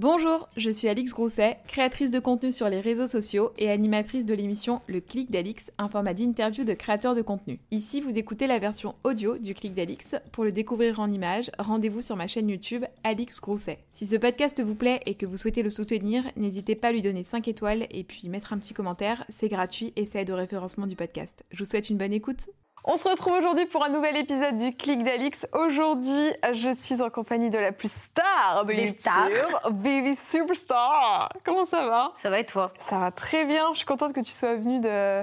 Bonjour, je suis Alix Grousset, créatrice de contenu sur les réseaux sociaux et animatrice de l'émission Le Clic d'Alix, un format d'interview de créateurs de contenu. Ici, vous écoutez la version audio du Clic d'Alix. Pour le découvrir en images, rendez-vous sur ma chaîne YouTube Alix Grousset. Si ce podcast vous plaît et que vous souhaitez le soutenir, n'hésitez pas à lui donner 5 étoiles et puis mettre un petit commentaire, c'est gratuit et ça aide au référencement du podcast. Je vous souhaite une bonne écoute. On se retrouve aujourd'hui pour un nouvel épisode du Clic d'Alix. Aujourd'hui, je suis en compagnie de la plus star de Les YouTube, stars. Baby Superstar. Comment ça va? Ça va et toi? Ça va très bien. Je suis contente que tu sois venue de,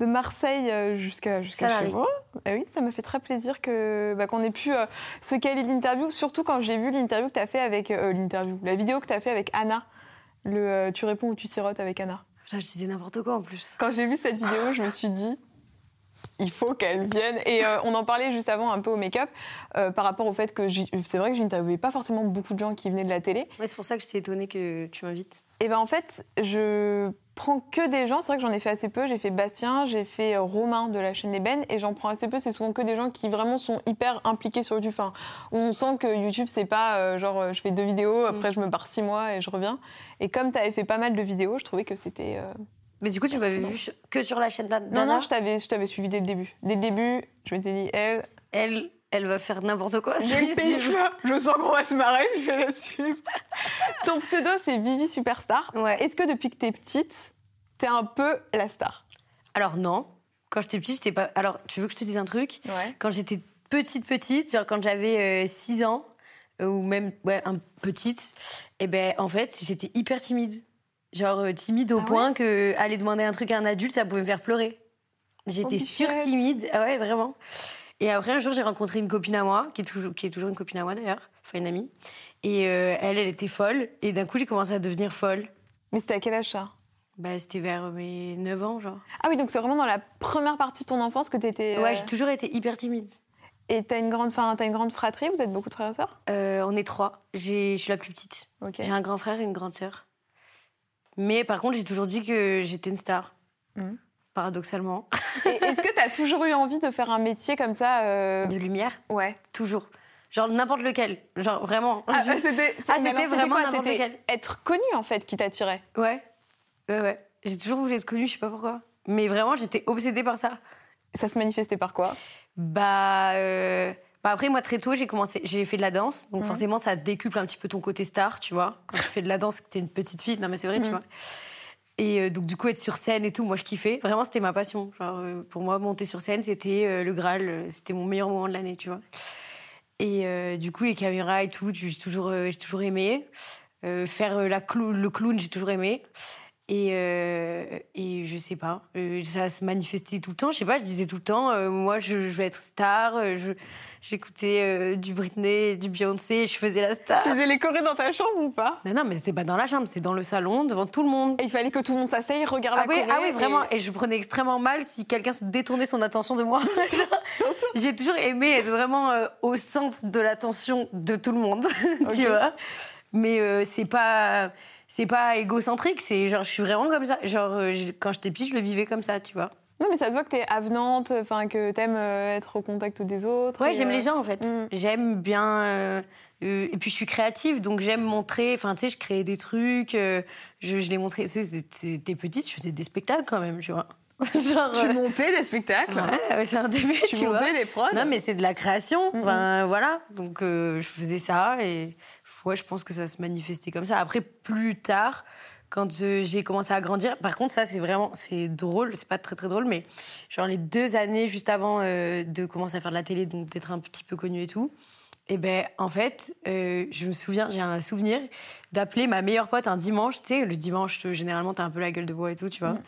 de Marseille euh, jusqu'à chez moi. Ah oui, ça m'a fait très plaisir que bah, qu'on ait pu euh, se caler l'interview, surtout quand j'ai vu l'interview que tu as fait avec euh, l'interview, la vidéo que tu as fait avec Anna. Le euh, tu réponds ou tu sirotes avec Anna? Putain, je disais n'importe quoi en plus. Quand j'ai vu cette vidéo, je me suis dit, il faut qu'elle vienne. Et euh, on en parlait juste avant un peu au make-up, euh, par rapport au fait que c'est vrai que j'interviewais pas forcément beaucoup de gens qui venaient de la télé. Ouais, c'est pour ça que j'étais étonnée que tu m'invites. Et ben en fait, je prends que des gens. C'est vrai que j'en ai fait assez peu. J'ai fait Bastien, j'ai fait euh, Romain de la chaîne Les et j'en prends assez peu. C'est souvent que des gens qui vraiment sont hyper impliqués sur YouTube. Enfin, on sent que YouTube, c'est pas euh, genre je fais deux vidéos, après je me barre six mois et je reviens. Et comme tu avais fait pas mal de vidéos, je trouvais que c'était. Euh, Mais du coup, tu m'avais vu que sur la chaîne d'A- Non, d'Anna non, je t'avais, je t'avais suivi dès le début. Dès le début, je m'étais dit, elle, Elle, elle va faire n'importe quoi. j'ai le pays Je sens qu'on va se marrer, je vais la suivre. Ton pseudo, c'est Vivi Superstar. Ouais. Est-ce que depuis que t'es petite, t'es un peu la star? Alors non, quand j'étais petite, j'étais pas... Alors, tu veux que je te dise un truc? Ouais. Quand j'étais petite, petite, genre quand j'avais 6 ans, euh, ou même, ouais, un petite, et ben en fait, j'étais hyper timide. Genre euh, timide au Ah point que aller demander un truc à un adulte, ça pouvait me faire pleurer. J'étais Oh, sur bichette. timide, ah ouais, vraiment. Et après, un jour, j'ai rencontré une copine à moi, qui est toujours, qui est toujours une copine à moi d'ailleurs, enfin une amie. Et euh, elle, elle était folle. Et d'un coup, j'ai commencé à devenir folle. Mais c'était à quel âge ça? Bah, c'était vers mes 9 ans, genre. Ah oui, donc c'est vraiment dans la première partie de ton enfance que t'étais. euh, Ouais, j'ai toujours été hyper timide. Et t'as une grande, fin, t'as une grande fratrie? Vous êtes beaucoup de frères et sœurs? Euh, on est trois. J'ai- Je suis la plus petite. J'ai un grand frère et une grande sœur. Mais par contre, j'ai toujours dit que j'étais une star. Mhm. Paradoxalement. Est-ce que t'as toujours eu envie de faire un métier comme ça euh, De lumière, Ouais. toujours. Genre n'importe lequel. Genre vraiment. Ah, c'était, Ah, c'était vraiment n'importe lequel. être connu en fait qui t'attirait. Ouais. Ouais, ouais. J'ai toujours voulu être connue, je sais pas pourquoi. Mais vraiment, j'étais obsédée par ça. Ça se manifestait par quoi? Bah, euh, bah après moi très tôt j'ai commencé j'ai fait de la danse. Donc Mhm. forcément ça décuple un petit peu ton côté star tu vois. Quand tu fais de la danse que t'es une petite fille. Non mais c'est vrai tu Mhm. vois. Et euh, donc du coup être sur scène et tout moi je kiffais. Vraiment c'était ma passion. Genre euh, pour moi monter sur scène c'était euh, le graal c'était mon meilleur moment de l'année tu vois. Et du coup les caméras et tout j'ai toujours j'ai toujours aimé. Faire la clou- le clown j'ai toujours aimé et, euh, et je sais pas, euh, ça se manifestait tout le temps. Je sais pas, je disais tout le temps, euh, moi je, je veux être star. je- J'écoutais euh, du Britney, du Beyoncé, je faisais la star. Tu faisais les chorés dans ta chambre ou pas? Non, non, mais c'était pas dans la chambre, c'était dans le salon, devant tout le monde. Et il fallait que tout le monde s'asseye, regarde Ah la oui, choré. ah oui, et- vraiment. Et je prenais extrêmement mal si quelqu'un se détournait son attention de moi. J'ai toujours aimé être vraiment au centre de l'attention de tout le monde, tu vois. Mais c'est pas, c'est pas égocentrique. C'est genre, je suis vraiment comme ça. Genre, euh, je- quand j'étais petite, je le vivais comme ça, tu vois. Non, mais ça se voit que t'es avenante, enfin que t'aimes euh, être au contact des autres. Ouais, j'aime euh, les gens en fait. mm. J'aime bien. euh, euh, et puis je suis créative, donc j'aime montrer. Enfin, tu sais, je créais des trucs. je, je les montrais. Tu sais, c'est- C'était petite, je faisais des spectacles quand même, tu vois. Genre. Tu montais des spectacles. ouais, ouais, c'est un début, Tu, tu, vois. montais les prods. Non, mais c'est de la création. Mhm. Enfin, voilà. Donc, je faisais ça et ouais, je pense que ça se manifestait comme ça. Après, plus tard, quand j'ai commencé à grandir, par contre, ça, c'est vraiment, c'est drôle. C'est pas très, très drôle, mais genre les deux années juste avant euh, de commencer à faire de la télé, donc d'être un petit peu connue et tout. Et ben, en fait, euh, je me souviens, j'ai un souvenir d'appeler ma meilleure pote un dimanche. Tu sais, le dimanche, euh, généralement, t'as un peu la gueule de bois et tout, tu vois.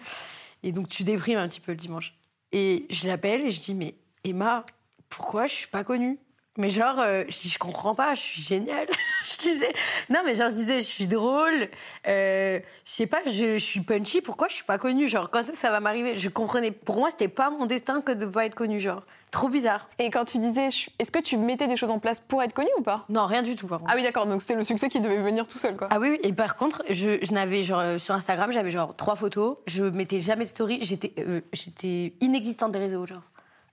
Et donc, tu déprimes un petit peu le dimanche. Et je l'appelle et je dis, mais Emma, pourquoi je suis pas connue? Mais genre, euh, je dis, je comprends pas, je suis géniale. je disais, non, mais genre, je disais, je suis drôle, euh, je sais pas, je, je suis punchy, pourquoi je suis pas connue? Genre, quand est-ce que ça va m'arriver Je comprenais, pour moi, c'était pas mon destin que de pas être connue, genre, trop bizarre. Et quand tu disais, je- est-ce que tu mettais des choses en place pour être connue ou pas? Non, rien du tout, par contre. Ah oui, d'accord, donc c'était le succès qui devait venir tout seul, quoi. Ah oui, oui, et par contre, je, je n'avais genre euh, sur Instagram, j'avais genre trois photos, je mettais jamais de story, j'étais euh, j'étais inexistante des réseaux, genre.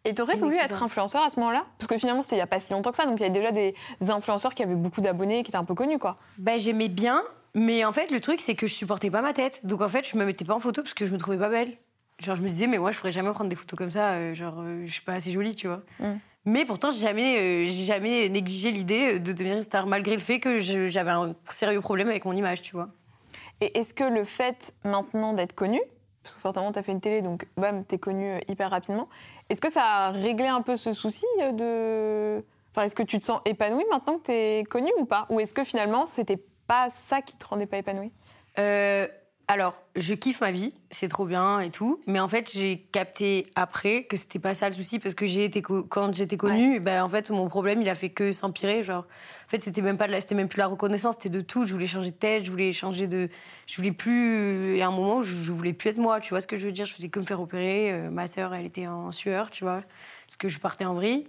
Et t'aurais voulu être influenceur à ce moment-là? Parce que finalement, c'était il y a pas si longtemps que ça, donc il y avait déjà des influenceurs qui avaient beaucoup d'abonnés, qui étaient un peu connus, quoi. Ben, j'aimais bien, Mais en fait, le truc, c'est que je supportais pas ma tête. Donc en fait, je me mettais pas en photo parce que je me trouvais pas belle. Genre, je me disais, mais moi, je pourrais jamais prendre des photos comme ça. euh, genre, euh, je suis pas assez jolie, tu vois. Mm. Mais pourtant, j'ai jamais, euh, jamais négligé l'idée de devenir une star, malgré le fait que j'avais un sérieux problème avec mon image, tu vois. Et est-ce que le fait maintenant d'être connu, parce que forcément tu as fait une télé, donc bam, t'es connu euh, hyper rapidement, est-ce que ça a réglé un peu ce souci euh, de... Enfin, est-ce que tu te sens épanouie maintenant que t'es connue ou pas? Ou est-ce que finalement c'était pas ça qui te rendait pas épanouie? Euh, alors, je kiffe ma vie, c'est trop bien et tout. Mais en fait, j'ai capté après que c'était pas ça le souci parce que j'ai été quand j'étais connue, ben en fait mon problème il a fait que s'empirer. Genre, en fait c'était même pas c'était même plus la reconnaissance, c'était de tout. Je voulais changer de tête, je voulais changer de, je voulais plus. Et à un moment, je, je voulais plus être moi. Tu vois ce que je veux dire? Je faisais que me faire opérer. Euh, ma sœur, elle était en sueur, tu vois, parce que je partais en vrille.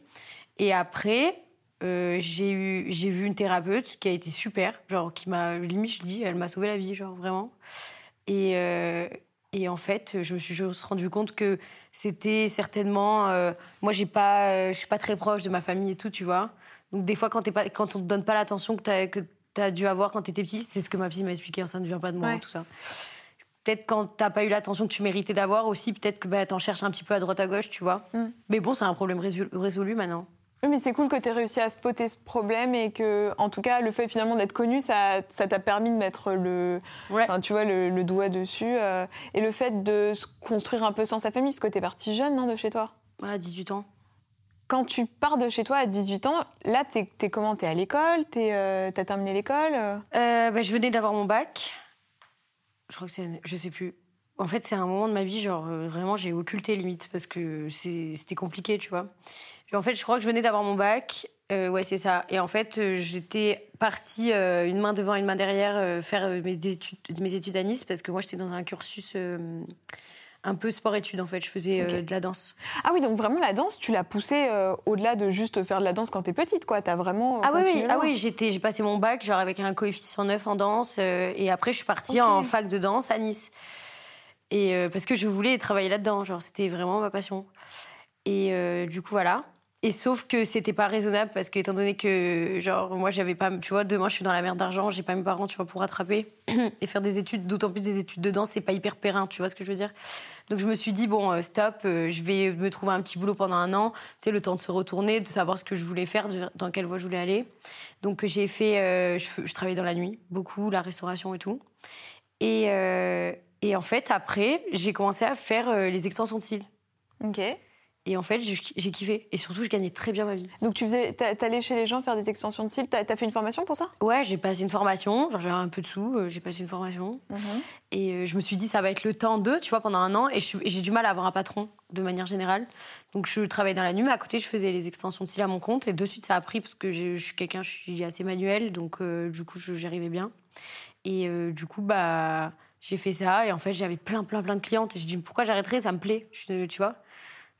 Et après. euh, j'ai eu j'ai vu une thérapeute qui a été super genre qui m'a limite je dis elle m'a sauvé la vie genre vraiment et, euh, et en fait, je me suis juste rendu compte que c'était certainement. euh, moi, j'ai pas, euh, je suis pas très proche de ma famille et tout, tu vois. Donc, des fois, quand, t'es pas, quand on te donne pas l'attention que t'as que as dû avoir quand t'étais petit, c'est ce que ma psy m'a expliqué, hein, ça ne vient pas de moi, Ouais. tout ça. Peut-être quand t'as pas eu l'attention que tu méritais d'avoir aussi, peut-être que bah, t'en cherches un petit peu à droite à gauche, tu vois. Mm. Mais bon, c'est un problème résolu, résolu maintenant. Oui, mais c'est cool que tu aies réussi à spotter ce problème et que, en tout cas, le fait finalement d'être connu, ça ça t'a permis de mettre le, Ouais. tu vois, le, le doigt dessus. euh, et le fait de se construire un peu sans sa famille, parce que t'es partie jeune, non, de chez toi? À 18 ans. Quand tu pars de chez toi à 18 ans, là, t'es es comment? T'es à l'école? Euh, T'as terminé l'école? Euh Euh, bah, je venais d'avoir mon bac. Je crois que c'est. Je sais plus. En fait, c'est un moment de ma vie, genre, euh, vraiment, j'ai occulté limite parce que c'était compliqué, tu vois. En fait, je crois que je venais d'avoir mon bac. Euh, ouais, c'est ça. Et en fait, euh, j'étais partie euh, une main devant, une main derrière faire mes études, mes études à Nice parce que moi, j'étais dans un cursus un peu sport-études, en fait. Je faisais euh, de la danse. Ah oui, donc vraiment, la danse, tu l'as poussée euh, au-delà de juste faire de la danse quand t'es petite, quoi. T'as vraiment. euh, Ah oui, oui, ah oui j'étais, j'ai passé mon bac genre avec un coefficient 9 en danse et après je suis partie en fac de danse à Nice. Et euh, parce que je voulais travailler là-dedans, genre c'était vraiment ma passion. Et euh, du coup voilà. Et sauf que c'était pas raisonnable parce que étant donné que genre moi j'avais pas tu vois demain je suis dans la merde d'argent, j'ai pas mes parents tu vois pour rattraper et faire des études d'autant plus des études de danse, c'est pas hyper périn, tu vois ce que je veux dire. Donc je me suis dit bon euh, stop, je vais me trouver un petit boulot pendant un an, tu sais le temps de se retourner, de savoir ce que je voulais faire, dans quelle voie je voulais aller. Donc j'ai fait je, je travaillais dans la nuit, beaucoup la restauration et tout. Et et en fait après, j'ai commencé à faire euh, les extensions de cils. Ok. Et en fait, j'ai kiffé. Et surtout, je gagnais très bien ma vie. Donc tu faisais, t'a- t'allais chez les gens faire des extensions de cils. T'as as fait une formation pour ça? Ouais, j'ai passé une formation. Genre, j'avais un peu de sous. euh, j'ai passé une formation. Et euh, je me suis dit, ça va être le temps d'eux, tu vois, pendant un an. Et j'ai du mal à avoir un patron, de manière générale. Donc, je travaillais dans la nuit, mais à côté, je faisais les extensions de cils à mon compte. Et de suite, ça a pris parce que je suis quelqu'un, je suis assez manuel. Donc, euh, du coup, j'y arrivais bien. Et du coup, bah, j'ai fait ça. Et en fait, j'avais plein, plein, plein de clientes. Et j'ai dit, pourquoi j'arrêterais? Ça me plaît, Je- tu vois.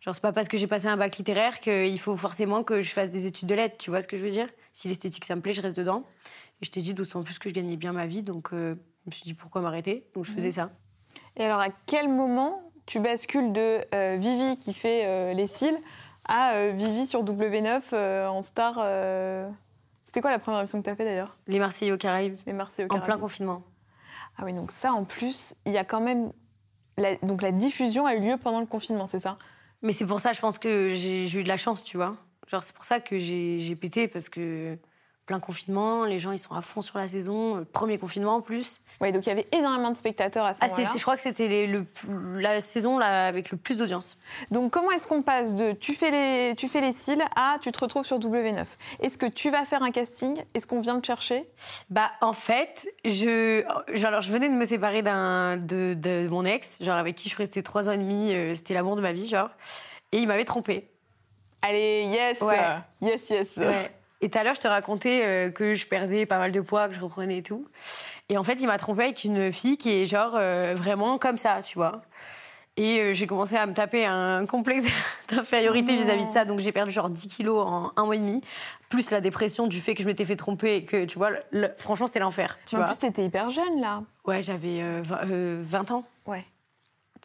Genre, c'est pas parce que j'ai passé un bac littéraire qu'il faut forcément que je fasse des études de lettres, tu vois ce que je veux dire? Si l'esthétique, ça me plaît, je reste dedans. Et je t'ai dit, d'autant plus que je gagnais bien ma vie, donc euh, je me suis dit, pourquoi m'arrêter? Donc, je faisais ça. Et alors, à quel moment tu bascules de euh, Vivi qui fait euh, les cils à euh, Vivi sur W9 euh, en star C'était quoi la première émission que tu as fait d'ailleurs? Les Marseillais aux Caraïbes, Les Marseillais au en plein Caraïbes. confinement. Ah oui, donc ça en plus, il y a quand même. La, donc la diffusion a eu lieu pendant le confinement, c'est ça? Mais c'est pour ça, je pense que j'ai eu de la chance, tu vois. Genre, c'est pour ça que j'ai pété, parce que plein confinement, les gens, ils sont à fond sur la saison. euh, Premier confinement, en plus. Oui, donc il y avait énormément de spectateurs à ce Ah, moment-là. je crois que c'était le, la saison là, avec le plus d'audience. Donc comment est-ce qu'on passe de tu fais les tu fais les cils à tu te retrouves sur W9 Est-ce que tu vas faire un casting? Est-ce qu'on vient te chercher? Bah, en fait, je, alors, je venais de me séparer d'un, de, de mon ex, genre, avec qui je suis restée trois ans et demi. euh, C'était l'amour de ma vie, genre. Et il m'avait trompée. Allez, yes, Ouais. yes, yes. Ouais. Et tout à l'heure, je te racontais euh, que je perdais pas mal de poids, que je reprenais et tout. Et en fait, il m'a trompée avec une fille qui est, genre, euh, vraiment comme ça, tu vois. Et euh, j'ai commencé à me taper un complexe d'infériorité Non. vis-à-vis de ça. Donc, j'ai perdu genre 10 kilos en un mois et demi. Plus la dépression du fait que je m'étais fait tromper et que, tu vois, le- franchement, c'était l'enfer. Tu en vois. plus, t'étais hyper jeune là. Ouais, j'avais euh, euh, 20 ans. Ouais.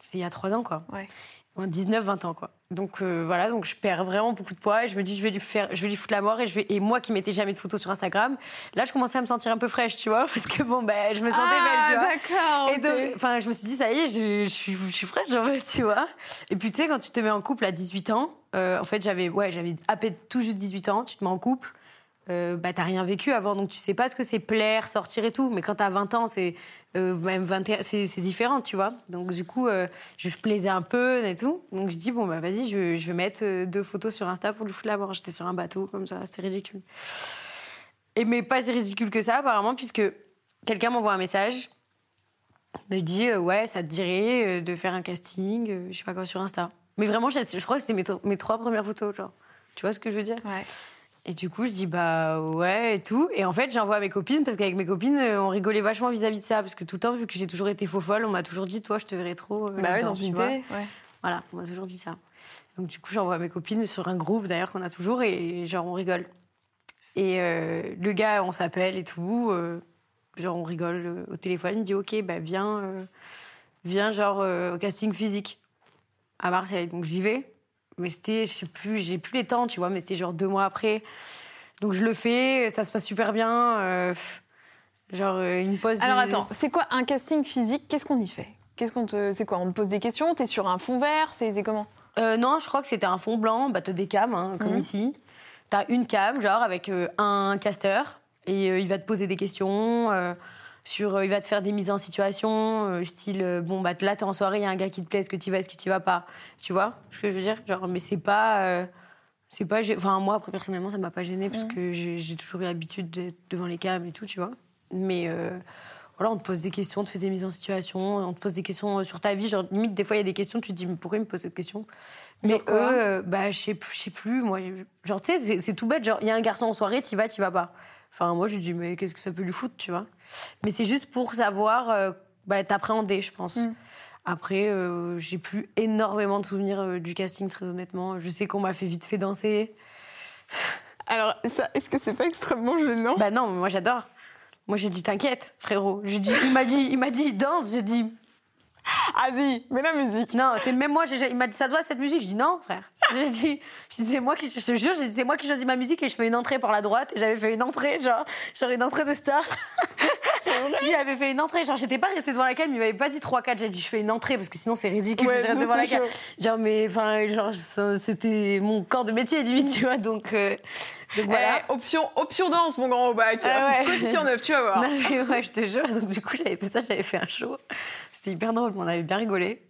C'est il y a 3 ans, quoi. Ouais. 19, 20 ans, quoi. Donc euh, voilà, donc je perds vraiment beaucoup de poids et je me dis je vais lui faire, je vais lui foutre la mort et je vais et moi qui mettais jamais de photos sur Instagram, là je commençais à me sentir un peu fraîche, tu vois, parce que bon ben je me sentais belle, tu vois. d'accord. Et donc, enfin, je me suis dit, ça y est, je, je suis, je suis fraîche, en fait, tu vois. Et puis, tu sais, quand tu te mets en couple à 18 ans, euh, en fait, j'avais, ouais, j'avais à peine tout juste 18 ans, tu te mets en couple, euh, bah, t'as rien vécu avant, donc tu sais pas ce que c'est plaire, sortir et tout. Mais quand t'as 20 ans, c'est, euh, même 21, c'est, différent, tu vois. Donc, du coup, euh, je plaisais un peu et tout. Donc, je dis, bon, bah, vas-y, je, je vais mettre euh, deux photos sur Insta pour lui foutre la mort. J'étais sur un bateau, comme ça, c'était ridicule. Et mais pas si ridicule que ça, apparemment, puisque quelqu'un m'envoie un message me dit ouais ça te dirait de faire un casting je sais pas quoi sur Insta mais vraiment je, crois que c'était mes, mes trois premières photos genre tu vois ce que je veux dire? Ouais. Et du coup je dis bah ouais et tout et en fait j'envoie à mes copines parce qu'avec mes copines euh, on rigolait vachement vis-à-vis de ça parce que tout le temps vu que j'ai toujours été faux folle on m'a toujours dit toi je te verrais trop euh, Bah ouais, dans tu vois. Ouais. Voilà, on m'a toujours dit ça. Donc du coup, j'envoie à mes copines sur un groupe d'ailleurs qu'on a toujours et genre on rigole. Et euh, le gars, on s'appelle et tout, euh, genre on rigole au téléphone, il me dit ok, bah viens, viens genre au casting physique à Marseille. Donc j'y vais, mais c'était, je sais plus, j'ai plus les temps, tu vois, mais c'était genre deux mois après. Donc je le fais, ça se passe super bien. euh, genre euh, une pause. Alors de- attends, c'est quoi un casting physique? Qu'est-ce qu'on y fait? Qu'est-ce qu'on te, c'est quoi On te pose des questions? T'es sur un fond vert? C'est comment? Euh, non, je crois que c'était un fond blanc, bah, t'as des cams, hein, comme Mhm. ici. T'as une cam, genre, avec euh, un casteur, et il va te poser des questions, sur, euh, il va te faire des mises en situation, euh, style, euh, bon, bah là, t'es en soirée, il y a un gars qui te plaît, est-ce que tu vas, est-ce que tu vas pas? Tu vois ce que je veux dire? Genre, mais c'est pas. c'est pas. Enfin, moi, après, personnellement, ça m'a pas gêné, parce que j'ai toujours eu l'habitude d'être devant les cams et tout, tu vois. Mais. euh, voilà, on te pose des questions, on te fait des mises en situation, on te pose des questions sur ta vie. Genre, limite, des fois, il y a des questions, tu te dis, mais pourquoi il me pose cette question? Mais eux, euh, bah, je sais plus, je sais plus, moi. Genre, tu sais, c'est- c'est tout bête. Genre, il y a un garçon en soirée, t'y vas, t'y vas pas. Enfin, moi, je lui dis, mais qu'est-ce que ça peut lui foutre, tu vois? Mais c'est juste pour savoir, euh, bah, t'appréhender, je pense. Mm. Après, euh, j'ai plus énormément de souvenirs euh, du casting, très honnêtement. Je sais qu'on m'a fait vite fait danser. Alors, ça, est-ce que c'est pas extrêmement gênant? Bah non, mais moi j'adore. Moi j'ai dit t'inquiète, frérot. J'ai dit, il m'a dit, il m'a dit danse. J'ai dit Vas-y, mets la musique. non, c'est même moi. j'ai- Il m'a dit ça va cette musique? Je dis non, frère. J'ai dit, je dis, c'est moi qui, je te jure, j'ai dit, c'est moi qui choisis ma musique et je fais une entrée par la droite. Et j'avais fait une entrée, genre, genre une entrée de star. J'avais fait une entrée, genre j'étais pas restée devant la cam, il m'avait pas dit 3-4, j'ai dit je fais une entrée parce que sinon c'est ridicule Ouais, si je reste devant la cam. Genre mais enfin genre c'était mon corps de métier limite tu vois donc, euh, donc voilà. Eh, option, option danse, mon grand au bac. Ah ouais. Coefficient 9, tu vas voir. Non, mais ouais, je te jure. Donc, du coup, j'avais fait ça, j'avais fait un show. C'était hyper drôle, on avait bien rigolé.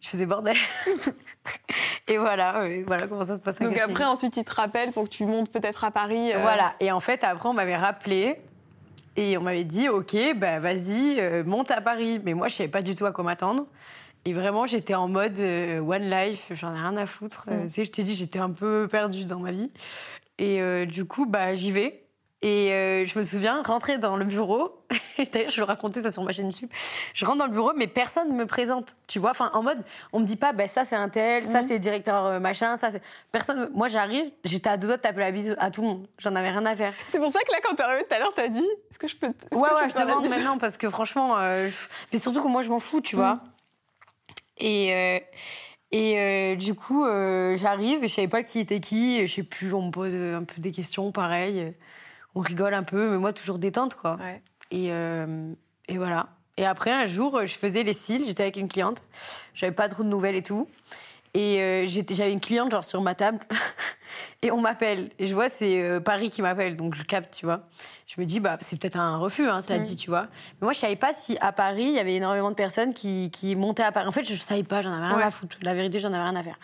Je faisais bordel. et voilà, voilà comment ça se passe. Donc après, ensuite, ils te rappellent pour que tu montes peut-être à Paris. euh, Voilà. Et en fait, après, on m'avait rappelé et on m'avait dit, OK, bah, vas-y, euh, monte à Paris. Mais moi, je savais pas du tout à quoi m'attendre. Et vraiment, j'étais en mode euh, one life, j'en ai rien à foutre. Euh, tu sais, je t'ai dit, j'étais un peu perdue dans ma vie. Et du coup, bah, j'y vais. Et je me souviens rentrer dans le bureau. D'ailleurs, je vais raconter ça sur ma chaîne YouTube. Je rentre dans le bureau, mais personne me présente. Tu vois, enfin, en mode, on me dit pas, bah, ça c'est un tel, ça Mhm. c'est directeur euh, machin, ça c'est. Personne. Moi, j'arrive, j'étais à deux doigts de taper la bise à tout le monde. J'en avais rien à faire. C'est pour ça que là, quand t'es arrivé tout à l'heure, t'as dit Est-ce que je peux. te- Ouais, ouais, je la demande maintenant parce que franchement, euh, je- mais surtout que moi je m'en fous, tu vois. Et, euh, et euh, du coup, euh, j'arrive et je savais pas qui était qui, je sais plus, on me pose un peu des questions, pareil. On rigole un peu, mais moi toujours détente, quoi. Ouais. Et, euh, et voilà. Et après, un jour, je faisais les cils, j'étais avec une cliente, j'avais pas trop de nouvelles et tout. Et euh, j'avais une cliente, genre, sur ma table, et on m'appelle. Et je vois, c'est euh, Paris qui m'appelle, donc je capte, tu vois. Je me dis, bah, c'est peut-être un refus, hein, cela Mm. dit, tu vois. Mais moi, je savais pas si à Paris, il y avait énormément de personnes qui, qui montaient à Paris. En fait, je savais pas, j'en avais rien Ouais. à foutre. La vérité, j'en avais rien à faire.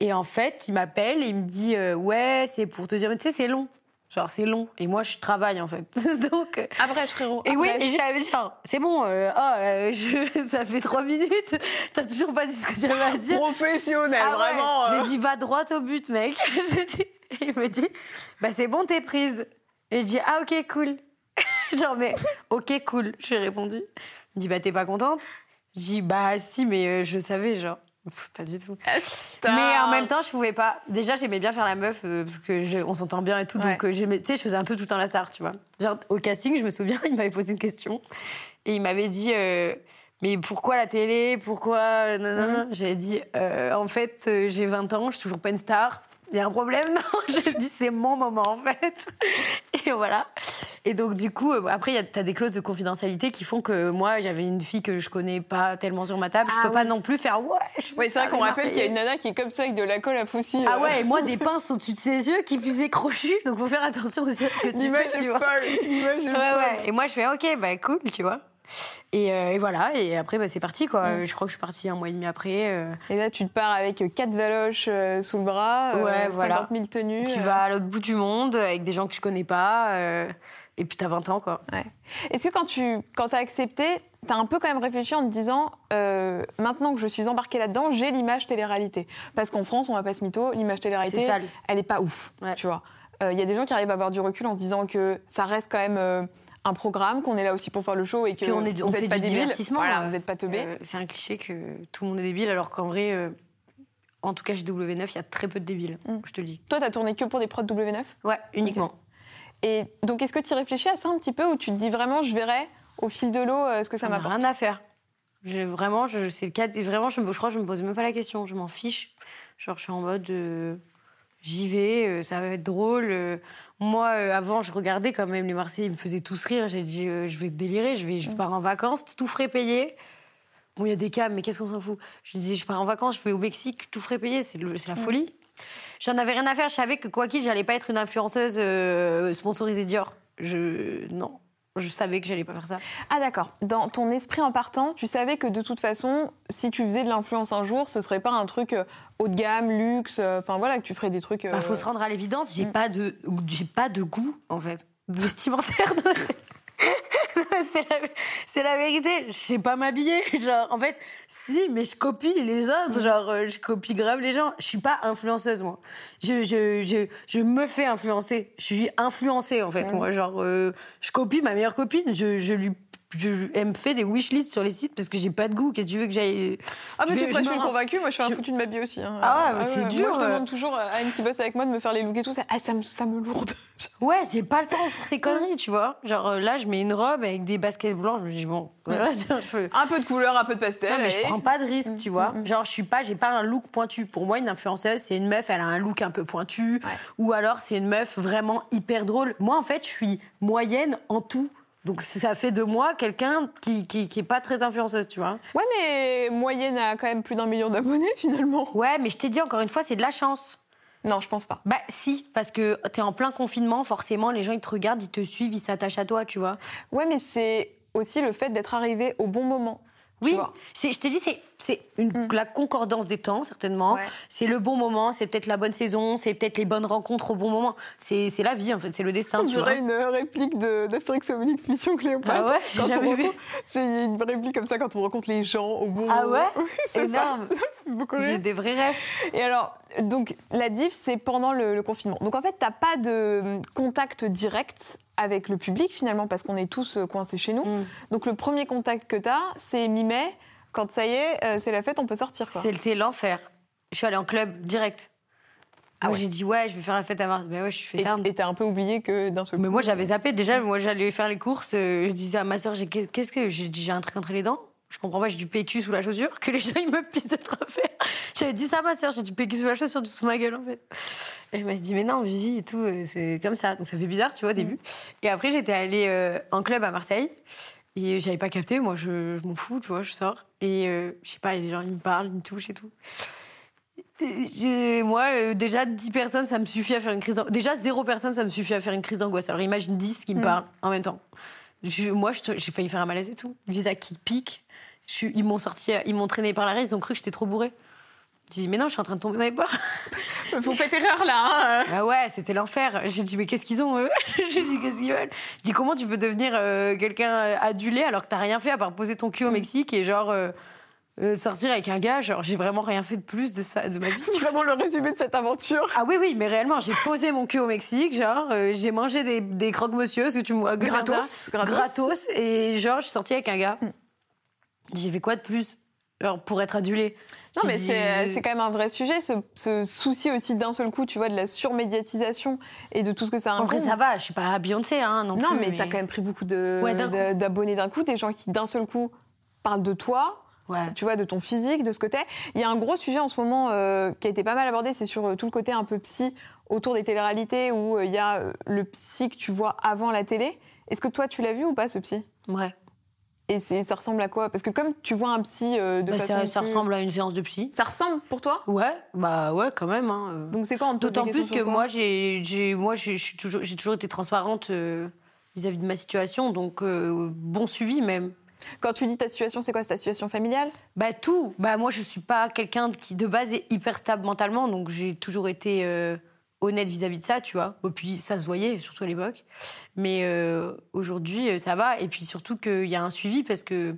Et en fait, il m'appelle et il me dit, euh, ouais, c'est pour te dire, mais tu sais, c'est long. Genre, c'est long. Et moi, je travaille, en fait. donc. euh, Après, frérot. et oui, après. et j'avais dit, genre, c'est bon, euh, oh, euh, je- ça fait trois minutes, t'as toujours pas dit ce que j'avais à dire. Professionnel, Ah ouais. vraiment. euh. J'ai dit, va droit au but, mec. J'ai Et il me dit, bah c'est bon, t'es prise. Et je dis, ah ok, cool. genre, mais ok, cool, je lui ai répondu. Il me dit, bah t'es pas contente? Je dis, bah si, mais euh, je savais, genre. Pff, Pas du tout. Mais en même temps, je pouvais pas. Déjà, j'aimais bien faire la meuf euh, parce que je- on s'entend bien et tout. Donc, euh, j'aimais- tu sais, je faisais un peu tout le temps la star, tu vois. Genre, au casting, je me souviens, il m'avait posé une question et il m'avait dit euh, mais pourquoi la télé? Pourquoi? Nanana J'avais dit, euh, en fait, euh, j'ai 20 ans, je suis toujours pas une star. Il y a un problème? Non, j'ai dit, c'est mon moment, en fait. Et voilà. Et donc, du coup, euh, après, tu as des clauses de confidentialité qui font que moi, j'avais une fille que je connais pas tellement sur ma table. je Ah peux pas non plus faire, ouais, je Oui, c'est vrai qu'on rappelle qu'il y a une nana qui est comme ça avec de la colle à faucille. Ah ouais, et moi, des pinces au-dessus de ses yeux qui puissent crochus. Donc, faut faire attention aussi à ce que tu L'image fais, tu vois. folle. Ouais, ouais. Et moi, je fais OK, bah cool, tu vois. Et, euh, et voilà, et après, bah, c'est parti, quoi. Mm. Je crois que je suis partie un mois et demi après. euh, Et là, tu te pars avec quatre valoches euh, sous le bras, euh, Ouais, 50 voilà. 000 tenues. tu euh. vas à l'autre bout du monde avec des gens que je connais pas. Euh, et puis, t'as 20 ans, quoi. Est-ce que quand tu quand as accepté, tu as un peu quand même réfléchi en te disant euh, maintenant que je suis embarquée là-dedans, j'ai l'image télé-réalité Parce qu'en France, on va pas se mytho, l'image télé-réalité, elle est pas ouf, Ouais. tu vois. Il y a des gens qui arrivent à avoir du recul en se disant que ça reste quand même euh, un programme, qu'on est là aussi pour faire le show et que Puis on est- on fait pas du débiles. divertissement, Voilà, euh, vous n'êtes pas teubés. Euh, c'est un cliché que tout le monde est débile, alors qu'en vrai, euh, en tout cas, chez W9, il y a très peu de débiles, Mm. je te le dis. Toi, tu as tourné que pour des prods W9 Ouais, uniquement. Et donc, est-ce que tu réfléchis à ça un petit peu ou tu te dis vraiment, je verrai au fil de l'eau euh, ce que ça m'apporte rien à faire. Je, vraiment, je, c'est le cas. de- Vraiment, je, je crois que je me pose même pas la question. Je m'en fiche. Genre, je suis en mode. euh, J'y vais, euh, ça va être drôle. moi, avant, je regardais quand même les Marseillais, ils me faisaient tous rire. J'ai dit, je vais délirer, je, vais, je pars en vacances, tout frais payé. Bon, il y a des cas, mais qu'est-ce qu'on s'en fout? Je disais, je pars en vacances, je vais au Mexique, tout frais payé, c'est le- c'est la folie. J'en avais rien à faire, je savais que quoi qu'il, j'allais pas être une influenceuse euh, sponsorisée Dior. Je. Non. Je savais que j'allais pas faire ça. Ah d'accord. Dans ton esprit en partant, tu savais que de toute façon, si tu faisais de l'influence un jour, ce serait pas un truc euh, haut de gamme, luxe. euh, Enfin voilà, que tu ferais des trucs. euh, Bah, faut se rendre à l'évidence, j'ai Mm. pas de j'ai pas de goût en fait vestimentaire. c'est la, la vérité. Je sais pas m'habiller. Genre en fait, si, mais je copie les autres. Genre euh, je copie grave les gens. Je suis pas influenceuse moi. Je je, je, je me fais influencer. Je suis influencée en fait Mm. moi. Genre euh, je copie ma meilleure copine. Je, je lui je, elle me fait des wishlists sur les sites parce que j'ai pas de goût. Qu'est-ce que tu veux que j'aille Ah mais je tu je une rends- convaincue, moi je fais un je- foutu de ma vie aussi. hein. Ah ouais, mais c'est dur, Moi je euh. demande toujours à Anne qui bosse avec moi de me faire les looks et tout. Ça, ah, ça, me, ça me lourde. Ouais, j'ai pas le temps pour ces conneries, tu vois. Genre euh, là, je mets une robe avec des baskets blanches, je me dis bon, voilà, je Un peu de couleur, un peu de pastel. Non, mais je prends pas de risque, tu vois. mm, mm. Genre, je suis pas, j'ai pas un look pointu. Pour moi, une influenceuse, c'est une meuf, elle a un look un peu pointu. Ouais. Ou alors, c'est une meuf vraiment hyper drôle. Moi, en fait, je suis moyenne en tout. Donc, ça fait de moi quelqu'un qui, qui, qui est pas très influenceuse, tu vois. Ouais mais moyenne a quand même plus d'un million d'abonnés finalement. Ouais, mais je t'ai dit encore une fois, c'est de la chance. Non, je pense pas. Bah, si, parce que t'es en plein confinement, forcément, les gens, ils te regardent, ils te suivent, ils s'attachent à toi, tu vois. Ouais mais c'est aussi le fait d'être arrivé au bon moment. Oui, je te dis, c'est, Mm. la concordance des temps, certainement. Ouais. C'est le bon moment, c'est peut-être la bonne saison, c'est peut-être les bonnes rencontres au bon moment. C'est, la vie, en fait, c'est le destin, vois. dirait une euh, réplique de- d'Astérix Obélix Mission Cléopâtre. Ah ouais, j'ai Quand on jamais vu. rencontre- C'est une réplique comme ça quand on rencontre les gens au bon Ah moment. ouais Oui, c'est. Énorme. J'ai des vrais rêves. Et alors, donc la diff, c'est pendant le, le confinement. Donc en fait, t'as pas de contact direct avec le public finalement parce qu'on est tous euh, coincés chez nous. Mm. Donc le premier contact que t'as, c'est mi-mai. Quand ça y est, euh, c'est la fête, on peut sortir. C'est, l'enfer. Je suis allée en club direct. Ah ouais. j'ai dit, ouais, je vais faire la fête à Mars. Ben ouais, je suis fêtarde. et t'as un peu oublié que d'un seul Mais coup, moi, j'avais zappé. Déjà, moi, j'allais faire les courses. euh, je disais à ma soeur, qu'est-ce que j'ai j'ai un truc entre les dents? Je comprends pas, j'ai du PQ sous la chaussure, que les gens ils me pissent être faire. J'avais dit ça à ma soeur, j'ai du PQ sous la chaussure, sous ma gueule en fait. Et elle m'a dit, mais non, Vivi et tout, euh, c'est comme ça. Donc ça fait bizarre, tu vois, au début. Et après, j'étais allée euh, en club à Marseille. Et j'avais pas capté, moi je, je m'en fous, tu vois, je sors. Et euh, je sais pas, il y a des gens, ils me parlent, ils me touchent et tout. Et moi, euh, déjà 10 personnes, ça me suffit à faire une crise d'angoisse. Déjà, zéro personne, ça me suffit à faire une crise d'angoisse. Alors imagine 10 qui me Mm. parlent en même temps. Je- moi, j'ai failli faire un malaise et tout. Visa qui pique. Je suis- ils m'ont sorti, ils m'ont traîné par la raie, ils ont cru que j'étais trop bourrée. J'ai dit, mais non, je suis en train de tomber dans les bas. Faut pas erreur là. hein. Ah ouais, c'était l'enfer. J'ai dit, mais qu'est-ce qu'ils ont, eux J'ai dit, qu'est-ce qu'ils veulent Je dis, comment tu peux devenir euh, quelqu'un euh, adulé alors que t'as rien fait à part poser ton cul au Mexique et genre euh, euh, sortir avec un gars Genre, j'ai vraiment rien fait de plus de ça, de ma vie. C'est vraiment le résumé de cette aventure. Ah oui, oui, mais réellement, j'ai posé mon cul au Mexique, genre, euh, j'ai mangé des, des croque-monsieur, parce que tu me. Gratos, gratos. Gratos, et genre, je suis sortie avec un gars. Mm. J'ai fait quoi de plus pour être adulé Non, mais c'est quand même un vrai sujet, ce, ce souci aussi d'un seul coup, tu vois, de la surmédiatisation et de tout ce que ça Après, inclut. ça va, je suis pas Beyoncé, hein, non, Non, plus, mais, t'as quand même pris beaucoup Ouais, d'un d'abonnés d'un coup, des gens qui d'un seul coup parle de toi, Ouais. tu vois, de ton physique, de ce que t'es. Il y a un gros sujet en ce moment euh, qui a été pas mal abordé, c'est sur euh, tout le côté un peu psy autour des téléréalités où euh, il y a le psy que tu vois avant la télé. Est-ce que toi, tu l'as vu ou pas, ce psy? Ouais. Et ça ressemble à quoi? Parce que comme tu vois un psy euh, de Bah, façon. ça, ressemble à une séance de psy. Ça ressemble pour toi? Ouais, bah ouais, quand même. Hein. euh. Donc c'est quoi pose D'autant plus que moi, j'ai, j'ai, moi, j'ai, toujours, été transparente euh, vis-à-vis de ma situation, donc euh, bon suivi même. Quand tu dis ta situation, c'est quoi? C'est ta situation familiale? Bah tout. Bah moi, je suis pas quelqu'un qui de base est hyper stable mentalement, donc j'ai toujours été honnête vis-à-vis de ça, tu vois. Et puis ça se voyait, surtout à l'époque. Mais euh, aujourd'hui, euh, ça va. Et puis surtout qu'il y a un suivi parce que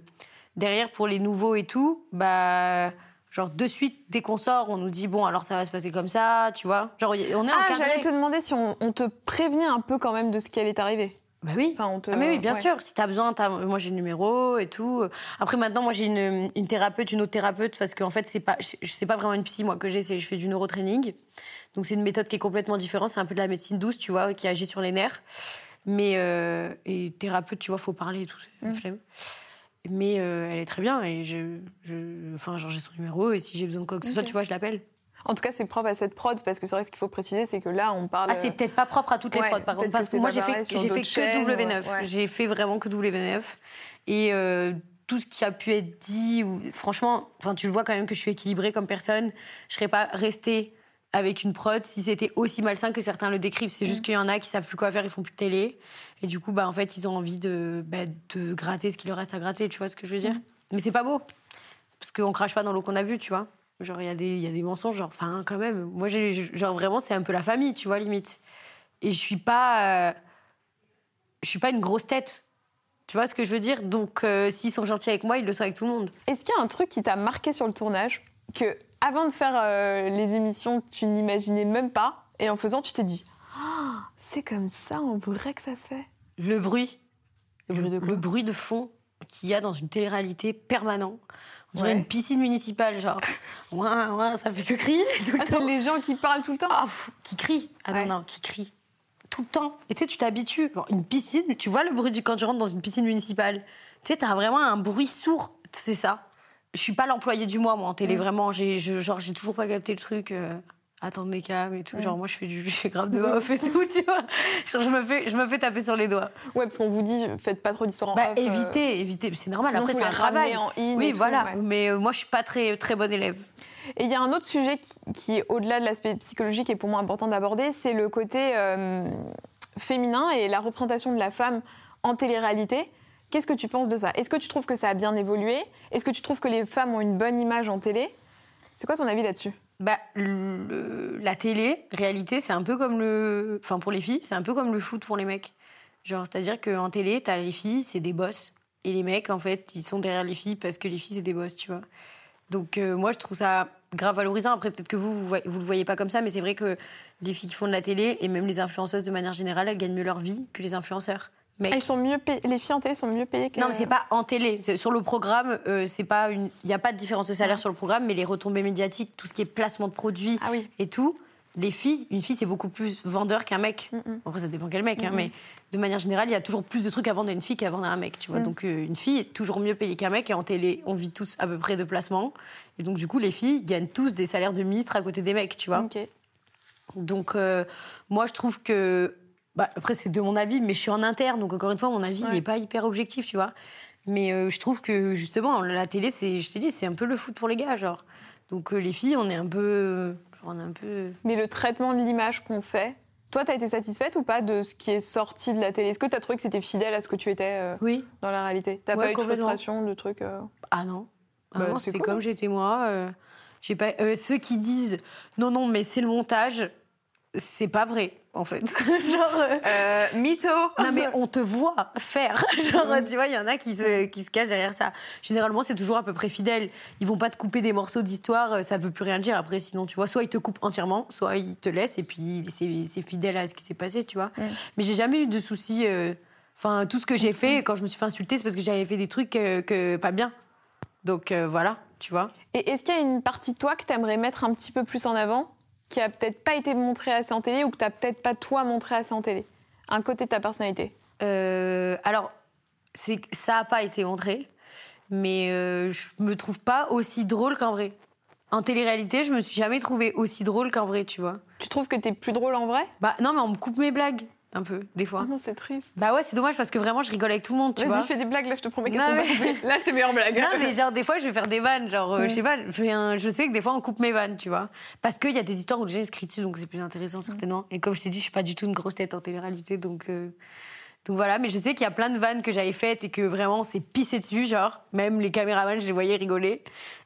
derrière, pour les nouveaux et tout, bah genre de suite, dès qu'on sort, on nous dit bon, alors ça va se passer comme ça, tu vois. Genre on est Ah, j'allais te demander si on, on te prévenait un peu quand même de ce qui allait t'arriver. Bah oui. Enfin, on te... Ah mais oui, bien ouais. sûr. Si t'as besoin, t'as- moi j'ai le numéro et tout. Après maintenant, moi j'ai une, une thérapeute, une autre thérapeute parce qu'en fait c'est pas, je- pas vraiment une psy moi que j'ai, c'est je fais du neurotraining. Donc c'est une méthode qui est complètement différente. C'est un peu de la médecine douce, tu vois, qui agit sur les nerfs. Mais euh, et thérapeute, tu vois, faut parler et tout, c'est une Mm. flemme. Mais euh, elle est très bien et je, je enfin genre j'ai son numéro et si j'ai besoin de quoi que ce soit, tu vois, je l'appelle. En tout cas, c'est propre à cette prod parce que c'est vrai ce qu'il faut préciser, c'est que là, on parle. Ah, c'est peut-être pas propre à toutes les ouais, prods, par contre, parce que moi j'ai fait, j'ai chaînes, que W9. ouais. J'ai fait vraiment que W9. Et euh, tout ce qui a pu être dit, ou, franchement, enfin, tu le vois quand même que je suis équilibrée comme personne. Je serais pas restée avec une prod si c'était aussi malsain que certains le décrivent. C'est Mm. juste qu'il y en a qui savent plus quoi faire, ils font plus de télé. Et du coup, bah, en fait, ils ont envie de, bah, de gratter ce qu'il leur reste à gratter, tu vois ce que je veux dire? Mm. Mais c'est pas beau. Parce qu'on crache pas dans l'eau qu'on a bu, tu vois. Genre, il y, a des- il y a des mensonges, genre, enfin, quand même. Moi, j'ai, genre, vraiment, c'est un peu la famille, tu vois, limite. Et je suis pas. euh, je suis pas une grosse tête. Tu vois ce que je veux dire? Donc, euh, s'ils sont gentils avec moi, ils le sont avec tout le monde. Est-ce qu'il y a un truc qui t'a marqué sur le tournage que, avant de faire euh, les émissions, tu n'imaginais même pas et en faisant, tu t'es dit Ah, c'est comme ça en vrai que ça se fait Le bruit. Le bruit de quoi le bruit de fond qu'il y a dans une télé-réalité permanent. On dirait Ouais. une piscine municipale, genre. Ouin, ouin, ça fait que crier tout le Ah, temps. les gens qui parlent tout le temps Ah, fou, qui crie. Ah Ouais. non, non, qui crie. Tout le temps. Et tu sais, tu t'habitues. Bon, une piscine, tu vois le bruit du quand tu rentres dans une piscine municipale. Tu sais, t'as vraiment un bruit sourd. C'est ça. Je suis pas l'employé du mois, moi, en télé. Mm. Vraiment, j'ai je- genre, j'ai toujours pas capté le truc. euh, attendre les cams et tout. Mm. Genre, moi, je fais, du, je fais grave de off et tout, tu vois. Genre, je me fais, je me fais taper sur les doigts. Ouais, parce qu'on vous dit, faites pas trop d'histoires en Bah, off, euh, évitez, évitez. C'est normal. sinon, Après, c'est un travail. en in Oui, tout, voilà. ouais. Mais euh, moi, je suis pas très, très bonne élève. Et il y a un autre sujet qui, qui est au-delà de l'aspect psychologique et pour moi important d'aborder, c'est le côté euh, féminin et la représentation de la femme en télé-réalité. Qu'est-ce que tu penses de ça? Est-ce que tu trouves que ça a bien évolué? Est-ce que tu trouves que les femmes ont une bonne image en télé? C'est quoi ton avis là-dessus? Bah, la télé, réalité, c'est un peu comme le. Enfin, pour les filles, c'est un peu comme le foot pour les mecs. Genre, c'est-à-dire qu'en télé, t'as les filles, c'est des boss. Et les mecs, en fait, ils sont derrière les filles parce que les filles, c'est des boss, tu vois. Donc, euh, moi, je trouve ça grave valorisant. Après, peut-être que vous, vous, vous le voyez pas comme ça, mais c'est vrai que les filles qui font de la télé, et même les influenceuses de manière générale, elles gagnent mieux leur vie que les influenceurs. Ah, ils sont mieux payés- Les filles en télé sont mieux payées que. Non, mais c'est pas en télé. Sur le programme, euh, c'est pas une. Il n'y a pas de différence de salaire Ouais. sur le programme, mais les retombées médiatiques, tout ce qui est placement de produits Ah oui. et tout, les filles, une fille, c'est beaucoup plus vendeur qu'un mec. Mm, mm. Après, ça dépend quel mec, hein, Mhm. mais de manière générale, il y a toujours plus de trucs à vendre à une fille qu'à vendre à un mec, tu vois. Mm. Donc, euh, une fille est toujours mieux payée qu'un mec, et en télé, on vit tous à peu près de placement. Et donc, du coup, les filles gagnent tous des salaires de ministre à côté des mecs, tu vois. Donc, euh, moi, je trouve que. Bah, après, c'est de mon avis, mais je suis en interne, donc encore une fois, mon avis, il n'est pas hyper objectif, tu vois. Mais euh, je trouve que, justement, la télé, c'est, je t'ai dit, c'est un peu le foot pour les gars, genre. Donc, euh, les filles, on est un peu. On est un peu. Mais le traitement de l'image qu'on fait, toi, t'as été satisfaite ou pas de ce qui est sorti de la télé? Est-ce que t'as trouvé que c'était fidèle à ce que tu étais euh, Oui. dans la réalité? T'as Ouais, pas eu de frustration, de trucs Ah non. Ah Bah, non, c'est cool, comme hein. j'étais moi. j'ai pas, ceux qui disent non, non, mais c'est le montage, c'est pas vrai, en fait. Genre. euh, Euh, mytho Non mais on te voit faire. Genre tu vois, il y en a qui se, qui se cachent derrière ça. Généralement, c'est toujours à peu près fidèle. Ils vont pas te couper des morceaux d'histoire, euh, ça veut plus rien dire après sinon tu vois, soit ils te coupent entièrement, soit ils te laissent et puis c'est c'est fidèle à ce qui s'est passé, tu vois. Mm. Mais j'ai jamais eu de soucis euh, enfin tout ce que j'ai fait quand je me suis fait insulter, c'est parce que j'avais fait des trucs que pas bien. Donc euh, voilà, tu vois. Et est-ce qu'il y a une partie de toi que t'aimerais mettre un petit peu plus en avant, qui a peut-être pas été montrée assez en télé ou que t'as peut-être pas toi montré assez en télé Un côté de ta personnalité Euh, alors, c'est ça n'a pas été montré. mais euh, je me trouve pas aussi drôle qu'en vrai. En télé-réalité, je me suis jamais trouvée aussi drôle qu'en vrai, tu vois. Tu trouves que t'es plus drôle en vrai? Bah non, mais on me coupe mes blagues un peu, des Ah fois. non, c'est triste. Bah ouais, c'est dommage parce que vraiment, je rigole avec tout le monde, tu vois. Fais des blagues, là, je te promets qu'elles Non, sont mais- pas. Là, je te mets en blague. Non, mais genre, des fois, je vais faire des vannes. Genre, euh, je sais pas, je, fais un- je sais que des fois, on coupe mes vannes, tu vois. Parce qu'il y a des histoires où se crient dessus, donc c'est plus intéressant, certainement. Et comme je t'ai dit, je suis pas du tout une grosse tête en télé-réalité, donc. euh, Donc voilà, mais je sais qu'il y a plein de vannes que j'avais faites et que vraiment on s'est pissé dessus, genre, même les caméramans, je les voyais rigoler,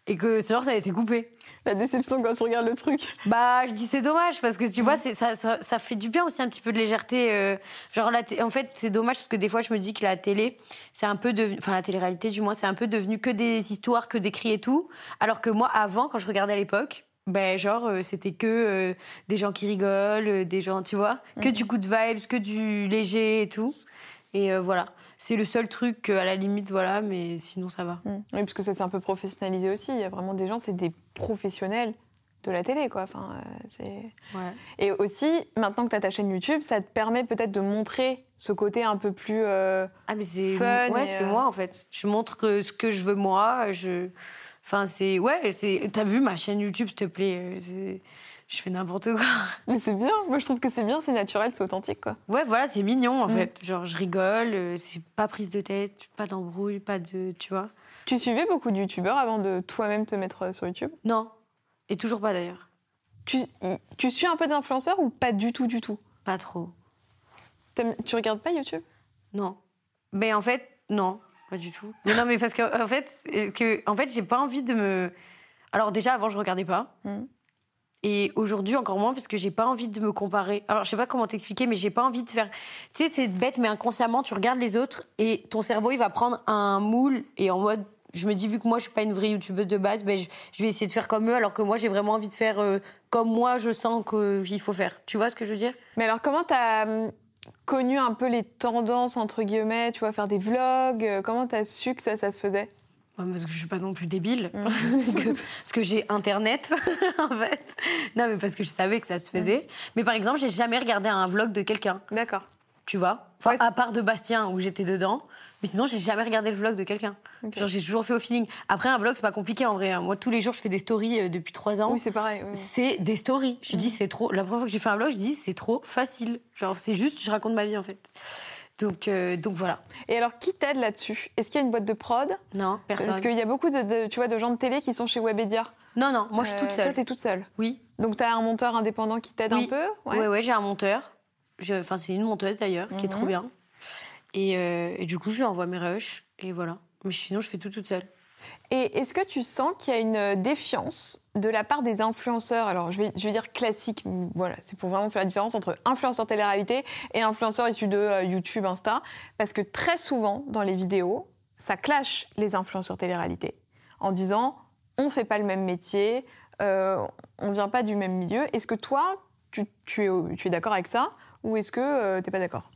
et que ce genre ça a été coupé. La déception quand tu regardes le truc. Bah, je dis c'est dommage parce que tu vois, c'est ça, ça, ça fait du bien aussi un petit peu de légèreté. euh, genre, la en fait, c'est dommage parce que des fois, je me dis que la télé, c'est un peu devenu, enfin la télé-réalité du moins, c'est un peu devenu que des histoires, que des cris et tout. Alors que moi, avant, quand je regardais à l'époque, ben genre euh, c'était que euh, des gens qui rigolent, des gens, tu vois, que Mhm. du coup de vibes, que du léger et tout. Et voilà, c'est le seul truc à la limite, voilà, mais sinon ça va. Mm. Oui, parce que ça s'est un peu professionnalisé aussi. Il y a vraiment des gens, c'est des professionnels de la télé, quoi. Enfin, euh. Ouais. Et aussi, maintenant que tu as ta chaîne YouTube, ça te permet peut-être de montrer ce côté un peu plus. euh, Ah mais c'est Fun ouais, c'est euh, moi en fait. Je montre que ce que je veux moi, je enfin c'est ouais, c'est t'as vu ma chaîne YouTube s'il te plaît, euh, je fais n'importe quoi. Mais c'est bien. Moi, je trouve que c'est bien, c'est naturel, c'est authentique, quoi. Ouais, voilà, c'est mignon en Mm. fait. Genre je rigole, euh, c'est pas prise de tête, pas d'embrouille, pas de tu vois. Tu suivais beaucoup de youtubeurs avant de toi-même te mettre euh, sur YouTube? Non. Et toujours pas d'ailleurs. tu, tu suis un peu d'influenceurs ou pas du tout, du tout? Pas trop. Tu regardes pas YouTube? Non. Mais en fait, non, pas du tout. Mais non, mais parce que en fait, que, en fait, j'ai pas envie de me. Alors déjà, avant, je regardais pas. Mhm. Et aujourd'hui, encore moins, parce que j'ai pas envie de me comparer. Alors, je sais pas comment t'expliquer, mais j'ai pas envie de faire. Tu sais, c'est bête, mais inconsciemment, tu regardes les autres et ton cerveau, il va prendre un moule et en mode. Je me dis, vu que moi, je suis pas une vraie youtubeuse de base, ben, je, vais essayer de faire comme eux, alors que moi, j'ai vraiment envie de faire euh, comme moi, je sens qu'il faut faire. Tu vois ce que je veux dire? Mais alors, comment t'as hum, connu un peu les tendances, entre guillemets Tu vois, faire des vlogs euh, Comment t'as su que ça, ça se faisait? Ouais, Parce que je suis pas non plus débile. Mm. Que- parce que j'ai Internet, en fait. Non, mais parce que je savais que ça se faisait. Mais par exemple, j'ai jamais regardé un vlog de quelqu'un, D'accord. tu vois? Enfin, Ouais. à part de Bastien, où j'étais dedans. Mais sinon, j'ai jamais regardé le vlog de quelqu'un. Genre, j'ai toujours fait au feeling. Après, un vlog, c'est pas compliqué en vrai. hein. Moi, tous les jours, je fais des stories euh, depuis trois ans. Oui, c'est pareil. oui. c'est des stories. Je dis, c'est trop. La première fois que j'ai fait un vlog, je dis, c'est trop facile. Genre, c'est juste, je raconte ma vie, en fait. Donc, euh, donc voilà. Et alors, qui t'aide là-dessus? Est-ce qu'il y a une boîte de prod? Non, personne. Parce qu'il y a beaucoup de, de- tu vois, de gens de télé qui sont chez Webedia. Non, non, moi, je suis Euh, toute seule. Toi, t'es toute seule. Oui. Donc, t'as un monteur indépendant qui t'aide Oui. un peu? Ouais, ouais, j'ai un monteur. Enfin, c'est une monteuse d'ailleurs, qui est Mhm. trop bien. Et, euh, et du coup, je lui envoie mes rushs. Et voilà. Mais sinon, je fais tout toute seule. Et est-ce que tu sens qu'il y a une défiance de la part des influenceurs? Alors, je vais, dire classique, voilà, c'est pour vraiment faire la différence entre influenceurs télé-réalité et influenceurs issus de euh, YouTube, Insta. Parce que très souvent, dans les vidéos, ça clash les influenceurs télé-réalité en disant on fait pas le même métier, euh, on vient pas du même milieu. Est-ce que toi, tu, tu es, tu es d'accord avec ça? Ou est-ce que euh, t'es pas d'accord?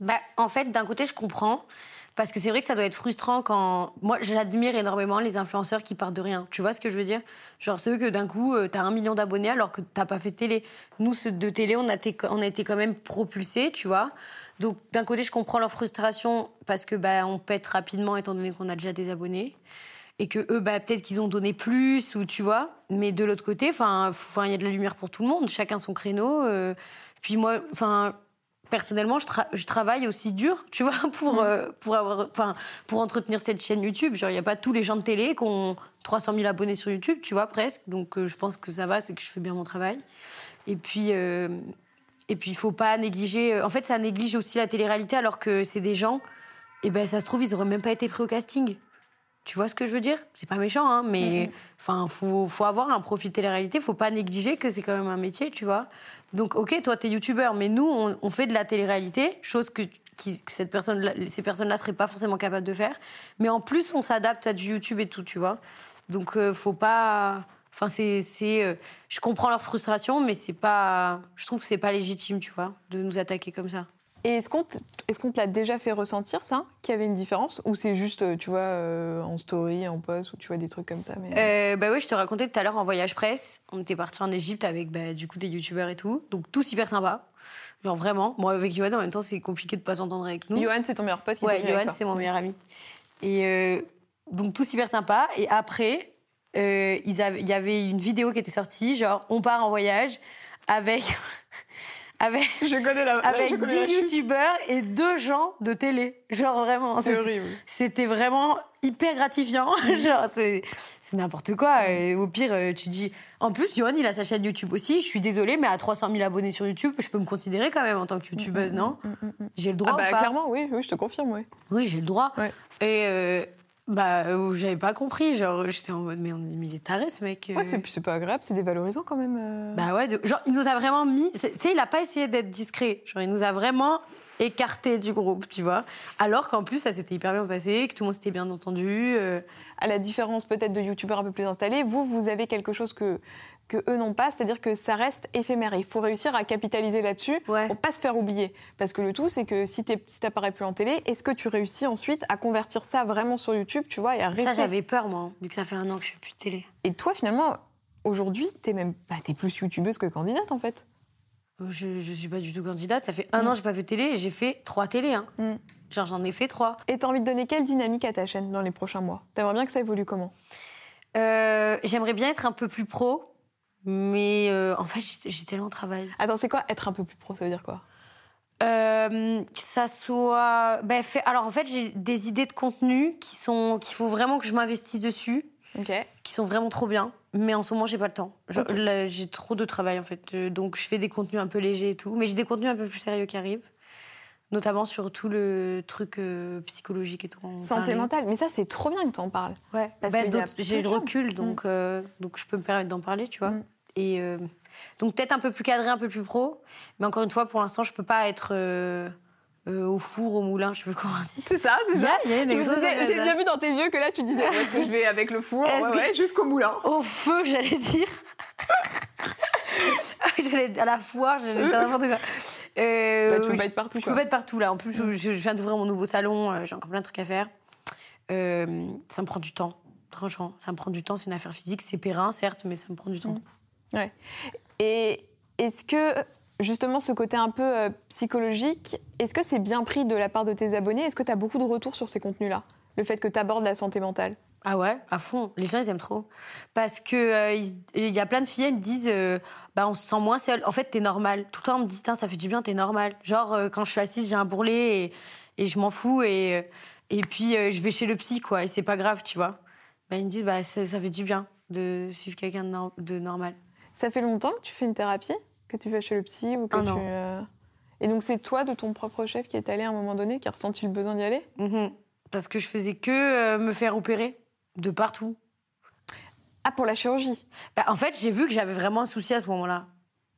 Bah, en fait, d'un côté, je comprends. Parce que c'est vrai que ça doit être frustrant quand. Moi, j'admire énormément les influenceurs qui partent de rien. Tu vois ce que je veux dire? Genre ceux que d'un coup, euh, t'as un million d'abonnés alors que t'as pas fait télé. Nous, ceux de télé, on a, été, on a été quand même propulsés, tu vois. Donc, d'un côté, je comprends leur frustration parce que bah, on pète rapidement étant donné qu'on a déjà des abonnés. Et que eux, bah, peut-être qu'ils ont donné plus, ou tu vois. Mais de l'autre côté, il y a de la lumière pour tout le monde, chacun son créneau. euh. Puis moi, enfin, personnellement, je, tra- je travaille aussi dur, tu vois, pour, euh, pour, avoir, pour entretenir cette chaîne YouTube. Genre, il n'y a pas tous les gens de télé qui ont 300 000 abonnés sur YouTube, tu vois, presque. Donc, euh, je pense que ça va, c'est que je fais bien mon travail. Et puis, euh, et puis il faut pas négliger. En fait, ça néglige aussi la télé-réalité, alors que c'est des gens, et ben, ça se trouve, ils auraient même pas été pris au casting. Tu vois ce que je veux dire? C'est pas méchant, hein, mais enfin, faut, faut avoir un profil télé-réalité. Faut pas négliger que c'est quand même un métier, tu vois. Donc, ok, toi, t'es youtubeur, mais nous, on, fait de la télé-réalité, chose que, cette personne, ces personnes-là seraient pas forcément capables de faire. Mais en plus, on s'adapte à du YouTube et tout, tu vois. Donc, euh, faut pas. Enfin, c'est, c'est, euh, je comprends leur frustration, mais c'est pas. Je trouve que c'est pas légitime, tu vois, de nous attaquer comme ça. Et est-ce qu'on t- est-ce qu'on te l'a déjà fait ressentir, ça Qu'il y avait une différence Ou c'est juste, euh, tu vois, euh, en story, en post, ou tu vois des trucs comme ça mais... Euh, bah oui, je te racontais tout à l'heure en voyage presse. On était parti en Égypte avec bah, du coup des youtubeurs et tout. Donc tous hyper sympas. Genre vraiment. Moi avec Johan en même temps c'est compliqué de pas s'entendre avec nous. Johan, c'est ton meilleur pote qui ouais, toi. c'est mon meilleur ami. Et, euh, Donc tout super sympa. Et après, il y avait une vidéo qui était sortie, genre on part en voyage avec avec Je connais la avec 10 youtubeurs et deux gens de télé. Genre vraiment, C'est c'était- horrible. c'était vraiment hyper gratifiant. Genre, c'est, n'importe quoi. Et au pire, euh, tu dis. En plus, Johan, il a sa chaîne YouTube aussi. Je suis désolée, mais à 300 000 abonnés sur YouTube, je peux me considérer quand même en tant que youtubeuse, non J'ai le droit Ah bah ou pas clairement, oui, oui, je te confirme, oui. Oui, j'ai le droit. Ouais. Et euh, bah, euh, j'avais pas compris. Genre, j'étais en mode, mais on dit, mais il est taré ce mec. euh. Ouais, c'est c'est pas agréable, c'est dévalorisant quand même. euh. Bah ouais, de- genre, il nous a vraiment mis. Tu sais, il a pas essayé d'être discret. Genre, il nous a vraiment écarté du groupe, tu vois. Alors qu'en plus, ça s'était hyper bien passé, que tout le monde s'était bien entendu. euh. à la différence peut-être de youtubeurs un peu plus installés, vous, vous avez quelque chose que, que eux n'ont pas, c'est-à-dire que ça reste éphémère. Il faut réussir à capitaliser là-dessus Ouais. pour pas se faire oublier. Parce que le tout, c'est que si tu si t'apparais plus en télé, est-ce que tu réussis ensuite à convertir ça vraiment sur YouTube, tu vois, et à rester Ça, j'avais peur, moi, vu que ça fait un an que je fais plus de télé. Et toi, finalement, aujourd'hui, t'es même, bah, t'es plus youtubeuse que candidate en fait. Euh, Je, je suis pas du tout candidate. Ça fait un an que j'ai pas fait de télé et j'ai fait trois télés. Hein. Mm. Genre, j'en ai fait trois. Et t'as envie de donner quelle dynamique à ta chaîne dans les prochains mois? T'aimerais bien que ça évolue comment? Euh, J'aimerais bien être un peu plus pro, mais euh, en fait, j'ai tellement de travail. Attends, c'est quoi être un peu plus pro Ça veut dire quoi? Euh, que ça soit. Ben, fait... Alors, en fait, j'ai des idées de contenu qui sont qu'il faut vraiment que je m'investisse dessus, Ok. qui sont vraiment trop bien. Mais en ce moment, j'ai pas le temps. J'ai trop de travail, en fait. Euh, Donc, je fais des contenus un peu légers et tout. Mais j'ai des contenus un peu plus sérieux qui arrivent. Notamment sur tout le truc euh, psychologique et tout. Santé mentale. Mais ça, c'est trop bien que t'en parles. Ouais, bah, peu j'ai le recul, donc, euh, donc je peux me permettre d'en parler, tu vois. Mm. Et euh, donc peut-être un peu plus cadré, un peu plus pro, mais encore une fois, pour l'instant, je peux pas être euh, euh, au four, au moulin, je sais plus comment on dit. C'est ça, c'est Il y a- il y a une Je me exode- disais- J'ai bien vu dans tes yeux que là, tu disais est-ce que je vais avec le four? Ouais, ouais, jusqu'au moulin. Au feu, j'allais dire. J'allais à la foire, j'allais dire n'importe quoi. Bah, tu peux pas être partout, Je quoi. peux pas être partout là. En plus, je, je viens d'ouvrir mon nouveau salon, j'ai encore plein de trucs à faire. Ça me prend du temps, franchement. Ça me prend du temps, c'est une affaire physique, c'est périn, certes, mais ça me prend du temps. Et est-ce que, justement, ce côté un peu euh, psychologique, est-ce que c'est bien pris de la part de tes abonnés? Est-ce que tu as beaucoup de retours sur ces contenus-là? Le fait que tu abordes la santé mentale Ah ouais, à fond. Les gens, ils aiment trop. Parce que euh, y a plein de filles, elles me disent, euh, bah, on se sent moins seule. En fait, t'es normal. Tout le temps, on me dit, ça fait du bien, t'es normal. Genre, quand je suis assise, j'ai un bourrelet et, je m'en fous. Et, et puis, je vais chez le psy, quoi. Et c'est pas grave, tu vois. Bah, ils me disent, bah, ça, fait du bien de suivre quelqu'un de normal. Ça fait longtemps que tu fais une thérapie Que tu vas chez le psy ou que Un tu, an. euh, Et donc, c'est toi, de ton propre chef, qui est allé à un moment donné, qui a ressenti le besoin d'y aller? Mhm. Parce que je faisais que euh, me faire opérer de partout. Ah, pour la chirurgie? Bah, en fait, j'ai vu que j'avais vraiment un souci à ce moment-là.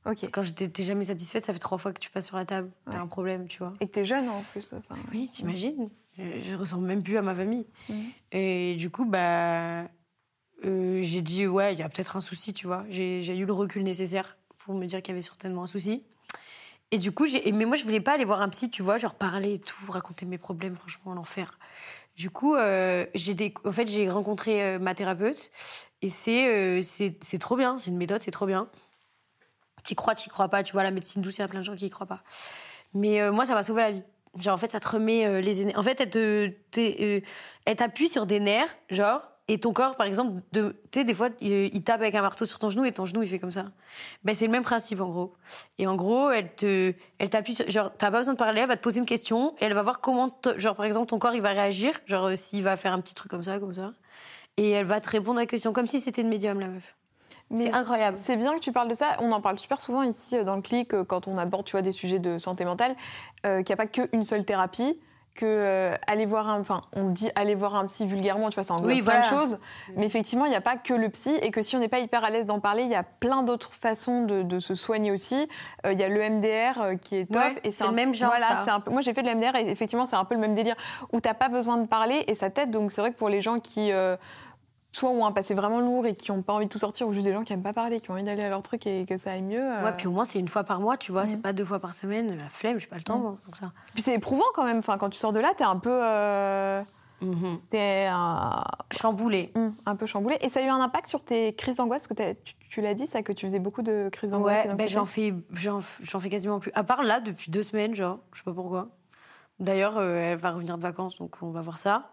Ok. Quand j'étais t'es jamais satisfaite, ça fait trois fois que tu passes sur la table. T'as un problème, tu vois. Et que t'es jeune en plus. enfin. Oui, t'imagines? Je, je ressemble même plus à ma famille. Mhm. Et du coup, bah, euh, j'ai dit, ouais, il y a peut-être un souci, tu vois. J'ai eu le recul nécessaire pour me dire qu'il y avait certainement un souci. Et du coup, mais moi, je voulais pas aller voir un psy, tu vois, genre parler et tout, raconter mes problèmes, franchement, l'enfer. Du coup, euh, j'ai en fait, j'ai rencontré euh, ma thérapeute et c'est euh, trop bien, c'est une méthode, c'est trop bien. T'y crois, t'y crois pas, tu vois, la médecine douce, il y a plein de gens qui y croient pas. Mais moi, ça m'a sauvé la vie. Genre, en fait, ça te remet les. En fait, elle t'appuie sur des nerfs, genre, et ton corps, par exemple, de- tu sais, des fois, il, tape avec un marteau sur ton genou et ton genou, il fait comme ça. Ben, c'est le même principe, en gros. Et en gros, elle te, elle t'appuie genre, t'as pas besoin de parler, elle va te poser une question et elle va voir comment, genre, par exemple, ton corps, il va réagir, genre, euh, s'il va faire un petit truc comme ça, comme ça. Et elle va te répondre à la question, comme si c'était une médium, la meuf. C'est incroyable. C'est bien que tu parles de ça. On en parle super souvent ici euh, dans le clic euh, quand on aborde tu vois, des sujets de santé mentale, euh, qu'il n'y a pas qu'une seule thérapie, que euh, aller voir un, enfin, on dit aller voir un psy vulgairement, tu vois, ça englobe Oui, plein de voilà. choses. Mais effectivement, il n'y a pas que le psy et que si on n'est pas hyper à l'aise d'en parler, il y a plein d'autres façons de, de se soigner aussi. Euh, Il y a le MDR euh, qui est top. Ouais, et c'est le même genre, Voilà, ça. un peu- moi j'ai fait de l'MDR et effectivement c'est un peu le même délire où t'as pas besoin de parler et ça t'aide. Donc c'est vrai que pour les gens qui euh, soit ont un passé vraiment lourd et qui n'ont pas envie de tout sortir, ou juste des gens qui aiment pas parler, qui ont envie d'aller à leur truc et que ça aille mieux. euh, Ouais, puis au moins, c'est une fois par mois, tu vois, c'est Mhm. pas deux fois par semaine. La flemme, j'ai pas le temps, moi, pour ça. Puis c'est éprouvant quand même. Enfin, quand tu sors de là, t'es un peu, euh, Mhm. t'es un, Chamboulé. hum, un peu chamboulé. Et ça a eu un impact sur tes crises d'angoisse, parce que tu, tu l'as dit ça, que tu faisais beaucoup de crises d'angoisse. Ouais, ben j'en fais, j'en, j'en fais quasiment plus. À part là, depuis deux semaines, genre, je sais pas pourquoi. D'ailleurs, euh, elle va revenir de vacances, donc on va voir ça.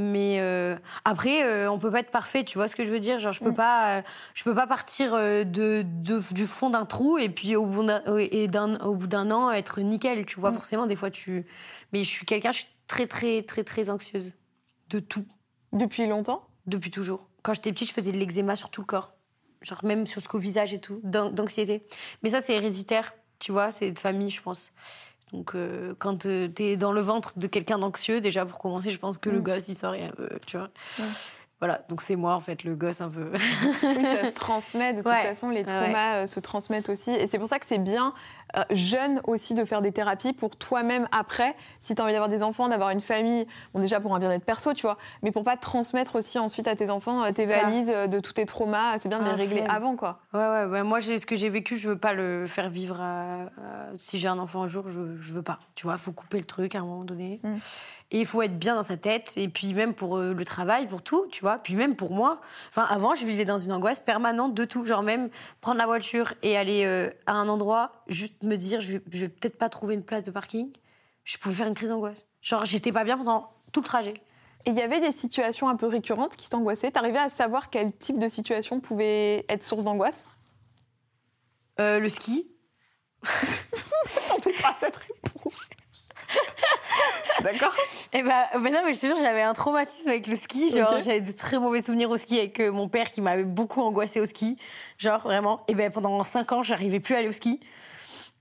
Mais euh, après, euh, on peut pas être parfait, tu vois ce que je veux dire? Genre, je peux pas, euh, je peux pas partir euh, de, de- du fond d'un trou et puis au bout d'un et d'un au bout d'un an être nickel, tu vois? Mm. Forcément, des fois, tu. Mais je suis quelqu'un, je suis très très très très anxieuse de tout Depuis longtemps? Depuis toujours. Quand j'étais petite, je faisais de l'eczéma sur tout le corps, genre même sur ce qu'au visage et tout, d'an- d'anxiété. Mais ça, c'est héréditaire, tu vois, c'est de famille, je pense. Donc, euh, quand tu t'es dans le ventre de quelqu'un d'anxieux, déjà pour commencer, je pense que le Mm. gosse, il sort, il peu, tu vois. Ouais. Voilà, donc c'est moi, en fait, le gosse un peu. Oui, ça se transmet. De toute Ouais. façon, les traumas euh, se transmettent aussi. Et c'est pour ça que c'est bien, euh, jeune aussi, de faire des thérapies pour toi-même après. Si tu as envie d'avoir des enfants, d'avoir une famille, bon, déjà pour un bien-être perso, tu vois, mais pour pas transmettre aussi ensuite à tes enfants euh, tes ça. valises euh, de tous tes traumas. C'est bien de les Ah, régler flemme. avant, quoi. Ouais, ouais, ouais. Moi, ce que j'ai vécu, je veux pas le faire vivre à- à- si j'ai un enfant un jour, je, je veux pas. Tu vois, faut couper le truc à un moment donné. Mm. Et il faut être bien dans sa tête. Et puis, même pour euh, le travail, pour tout, tu vois. Puis, même pour moi. Enfin, avant, je vivais dans une angoisse permanente de tout. Genre, même prendre la voiture et aller euh, à un endroit, juste me dire, je vais, je vais peut-être pas trouver une place de parking. Je pouvais faire une crise d'angoisse. Genre, j'étais pas bien pendant tout le trajet. Et il y avait des situations un peu récurrentes qui t'angoissaient? T'arrivais à savoir quel type de situation pouvait être source d'angoisse? Euh, le ski, pas cette réponse. D'accord. Eh ben, mais non, mais je te jure, j'avais un traumatisme avec le ski. Genre, j'avais de très mauvais souvenirs au ski avec euh, mon père qui m'avait beaucoup angoissé au ski. Genre, vraiment. Et ben, pendant cinq ans, j'arrivais plus à aller au ski.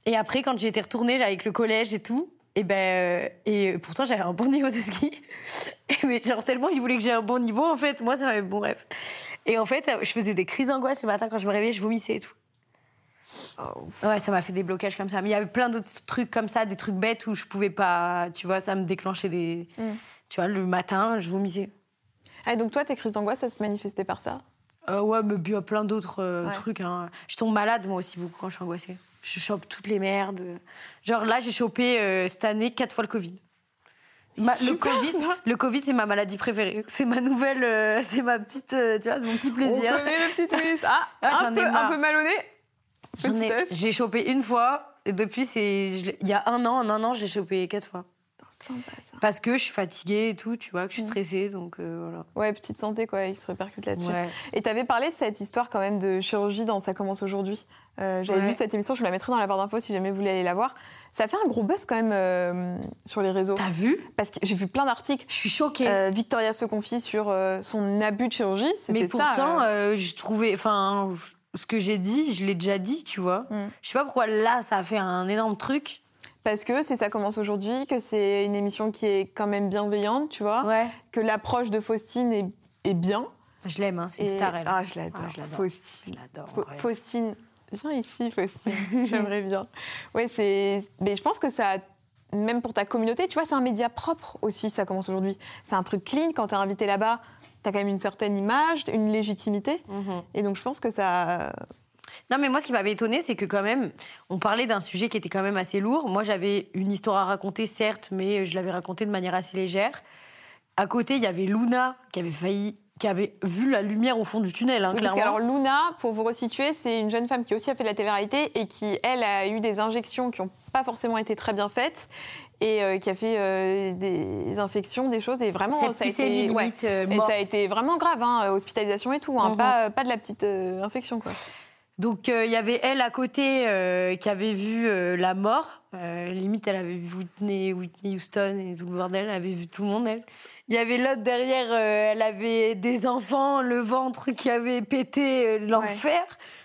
Et après, quand j'ai été retournée là, avec le collège et tout, et ben, euh, et pourtant, j'avais un bon niveau de ski. Et mais genre, tellement il voulait que j'ai un bon niveau, en fait, moi, ça m'avait bon bref. Et en fait, je faisais des crises d'angoisse le matin quand je me réveillais, je vomissais et tout. Ouais, ça m'a fait des blocages comme ça. Mais il y avait plein d'autres trucs comme ça, des trucs bêtes où je pouvais pas, tu vois, ça me déclenchait des. Mm. Tu vois, le matin, je vomissais. Ah, donc toi, tes crises d'angoisse, ça se manifestait par ça? Euh, ouais, mais il y a plein d'autres euh, Ouais. trucs. Hein. Je tombe malade, moi aussi, beaucoup quand je suis angoissée. Je chope toutes les merdes. Genre là, j'ai chopé euh, cette année quatre fois le Covid. Ma- le Covid, ça. le Covid, c'est ma maladie préférée. C'est ma nouvelle, euh, c'est ma petite, euh, tu vois, c'est mon petit plaisir. On connaît le petit twist. Ah, Ah, un, peu, un peu mal au nez. J'en ai- Petite F. J'ai chopé une fois, et depuis, c'est, il y a un an, en un an, j'ai chopé quatre fois. Sympa ça. Parce que je suis fatiguée et tout, tu vois, que je suis Mm. stressée, donc euh, voilà. Ouais, petite santé, quoi, il se répercute là-dessus. Ouais. Et t'avais parlé de cette histoire quand même de chirurgie dans Ça commence aujourd'hui. Euh, J'avais Ouais. vu cette émission, je vous la mettrai dans la barre d'infos si jamais vous voulez aller la voir. Ça a fait un gros buzz quand même euh, sur les réseaux. T'as vu? Parce que j'ai vu plein d'articles. Je suis choquée. Victoria se confie sur son abus de chirurgie. C'était Mais ça, pourtant, euh, euh, je trouvais, enfin, ce que j'ai dit, je l'ai déjà dit, tu vois. Mm. Je sais pas pourquoi là, ça a fait un énorme truc. Parce que c'est Ça commence aujourd'hui, que c'est une émission qui est quand même bienveillante, tu vois. Ouais. Que l'approche de Faustine est, est bien. Je l'aime, hein, c'est une Et- star, elle. Ah, je l'adore. Ah, je l'adore. Faustine. Je l'adore. Faustine. Viens ici, Faustine. J'aimerais bien. Ouais, c'est. Mais je pense que ça. Même pour ta communauté, tu vois, c'est un média propre aussi, ça commence aujourd'hui. C'est un truc clean. Quand t'es invité là-bas, quand même une certaine image, une légitimité. Mhm. Et donc, je pense que ça. Non, mais moi, ce qui m'avait étonné, c'est que quand même, on parlait d'un sujet qui était quand même assez lourd. Moi, j'avais une histoire à raconter, certes, mais je l'avais racontée de manière assez légère. À côté, il y avait Luna qui avait failli, qui avait vu la lumière au fond du tunnel, hein, Oui, parce clairement. que alors Luna, pour vous resituer, c'est une jeune femme qui aussi a fait de la télé-réalité et qui, elle, a eu des injections qui n'ont pas forcément été très bien faites et euh, qui a fait euh, des infections, des choses et vraiment ça a été, ouais. euh, Et ça a été vraiment grave, hein, hospitalisation et tout, hein, Mhm. pas, pas de la petite euh, infection quoi. Donc euh, il y avait elle à côté euh, qui avait vu euh, la mort. Euh, limite, elle avait vu Whitney, Whitney Houston et tout le bordel. Elle avait vu tout le monde, elle. Il y avait l'autre derrière, euh, elle avait des enfants, le ventre qui avait pété euh, l'enfer.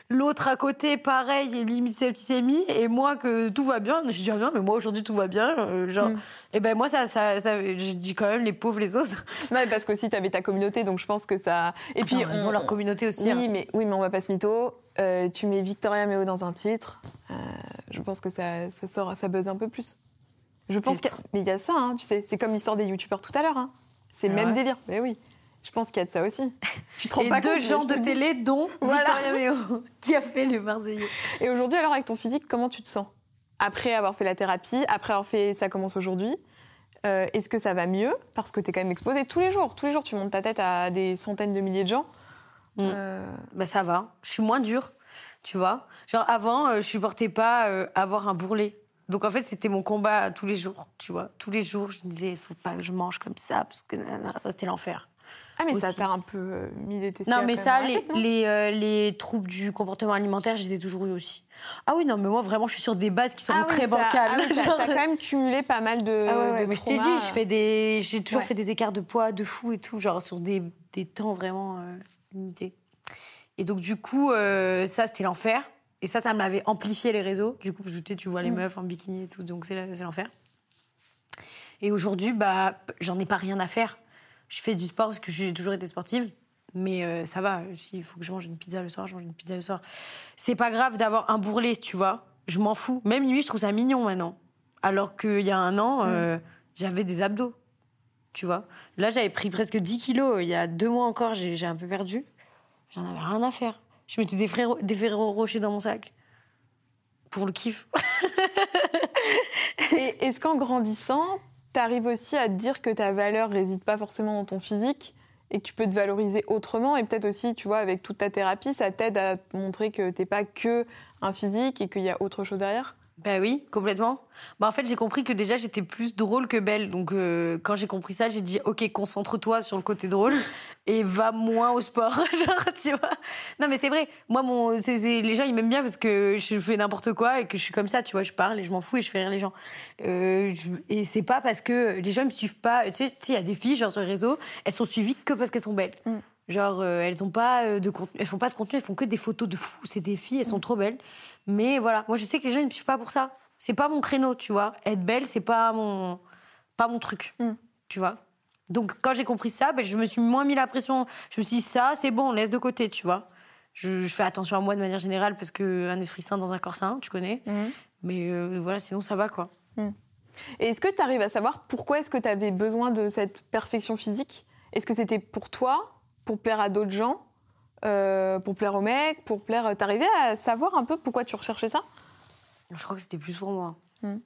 L'autre à côté, pareil, et limite septicémie. Et moi, que tout va bien. Je dis, ah bien, mais moi aujourd'hui tout va bien. euh, genre, Mm. et ben moi, ça, ça, ça, je dis quand même les pauvres les autres. Ouais, parce qu'aussi t'avais ta communauté, donc je pense que ça. Et puis ils ont leur communauté aussi. Oui, hein. mais oui, mais on va pas se mytho. Tu mets Victoria Meo dans un titre, je pense que ça, ça sort, ça buzz un peu plus. Je pense qu'il y a- mais il y a ça, hein, tu sais, c'est comme l'histoire des youtubeurs tout à l'heure. hein. C'est le même délire. Mais oui, je pense qu'il y a de ça aussi. Tu te rends Et pas deux compte, gens de le télé, dont Voilà. Victoria Meo, qui a fait les Marseillais. Et aujourd'hui, alors avec ton physique, comment tu te sens? Après avoir fait la thérapie, après avoir fait ça commence aujourd'hui, euh, est-ce que ça va mieux? Parce que tu es quand même exposé tous les jours. Tous les jours, tu montes ta tête à des centaines de milliers de gens. Mm. Euh, Bah ça va, je suis moins dure, tu vois. Genre avant, euh, je supportais pas avoir un bourrelet. Donc en fait, c'était mon combat tous les jours, tu vois. Tous les jours, je me disais, faut pas que je mange comme ça, parce que nanana, ça, c'était l'enfer. Ah, mais ça t'a un peu euh, mis des TCA Non, mais ça, les, tête, non les, euh, les troubles du comportement alimentaire, je les ai toujours eu aussi. Ah oui, non, mais moi, vraiment, je suis sur des bases qui sont Ah très t'as- bancales. ah oui, t'as- quand même cumulé pas mal de. Ah ouais, ouais, de mais je t'ai dit, je fais des, j'ai toujours Ouais. fait des écarts de poids de fou et tout, genre sur des, des temps vraiment euh, limités. Et donc du coup, ça c'était l'enfer. Et ça, ça me l'avait amplifié les réseaux. Du coup, parce que tu sais, tu vois les Mm. meufs en bikini et tout, donc c'est l'enfer. Et aujourd'hui, bah, j'en ai pas rien à faire. Je fais du sport parce que j'ai toujours été sportive. Mais euh, ça va, s'il faut que je mange une pizza le soir, je mange une pizza le soir. C'est pas grave d'avoir un bourrelet, tu vois. Je m'en fous. Même lui, je trouve ça mignon maintenant. Alors qu'il y a un an, euh, j'avais des abdos. Tu vois. Là, j'avais pris presque 10 kilos. Il y a deux mois encore, j'ai un peu perdu. J'en avais rien à faire. Je mettais des, frères, des Rocher dans mon sac. Pour le kiff. Et est-ce qu'en grandissant, t'arrives aussi à te dire que ta valeur réside pas forcément dans ton physique et que tu peux te valoriser autrement et peut-être aussi, tu vois, avec toute ta thérapie, ça t'aide à montrer que t'es pas que un physique et qu'il y a autre chose derrière? Bah oui, complètement. Bah en fait, j'ai compris que déjà j'étais plus drôle que belle. Donc euh, quand j'ai compris ça, j'ai dit OK, concentre-toi sur le côté drôle et va moins au sport. Genre, tu vois. Non mais c'est vrai. Moi mon les gens ils m'aiment bien parce que je fais n'importe quoi et que je suis comme ça, tu vois, je parle et je m'en fous et je fais rire les gens. Euh, et c'est pas parce que les gens me suivent pas, tu sais, il y a des filles genre sur les réseaux, elles sont suivies que parce qu'elles sont belles. Mm. Genre euh, elles ont pas euh, de contenu, elles font pas de contenu, elles font que des photos de fous. C'est des filles, elles sont trop belles. Mais voilà, moi je sais que les gens ils me suivent pas pour ça. C'est pas mon créneau, tu vois. Être belle, c'est pas mon pas mon truc, Mm. tu vois. Donc quand j'ai compris ça, ben, je me suis moins mis la pression. Je me suis dit ça, c'est bon, laisse de côté, tu vois. Je, je fais attention à moi de manière générale parce que un esprit sain dans un corps sain, tu connais. Mais euh, voilà, sinon ça va quoi. Et est-ce que tu arrives à savoir pourquoi est-ce que tu avais besoin de cette perfection physique? Est-ce que c'était pour toi, pour plaire à d'autres gens, euh, pour plaire aux mecs, pour plaire... T'arrivais à savoir un peu pourquoi tu recherchais ça? Je crois que c'était plus pour moi. Mm.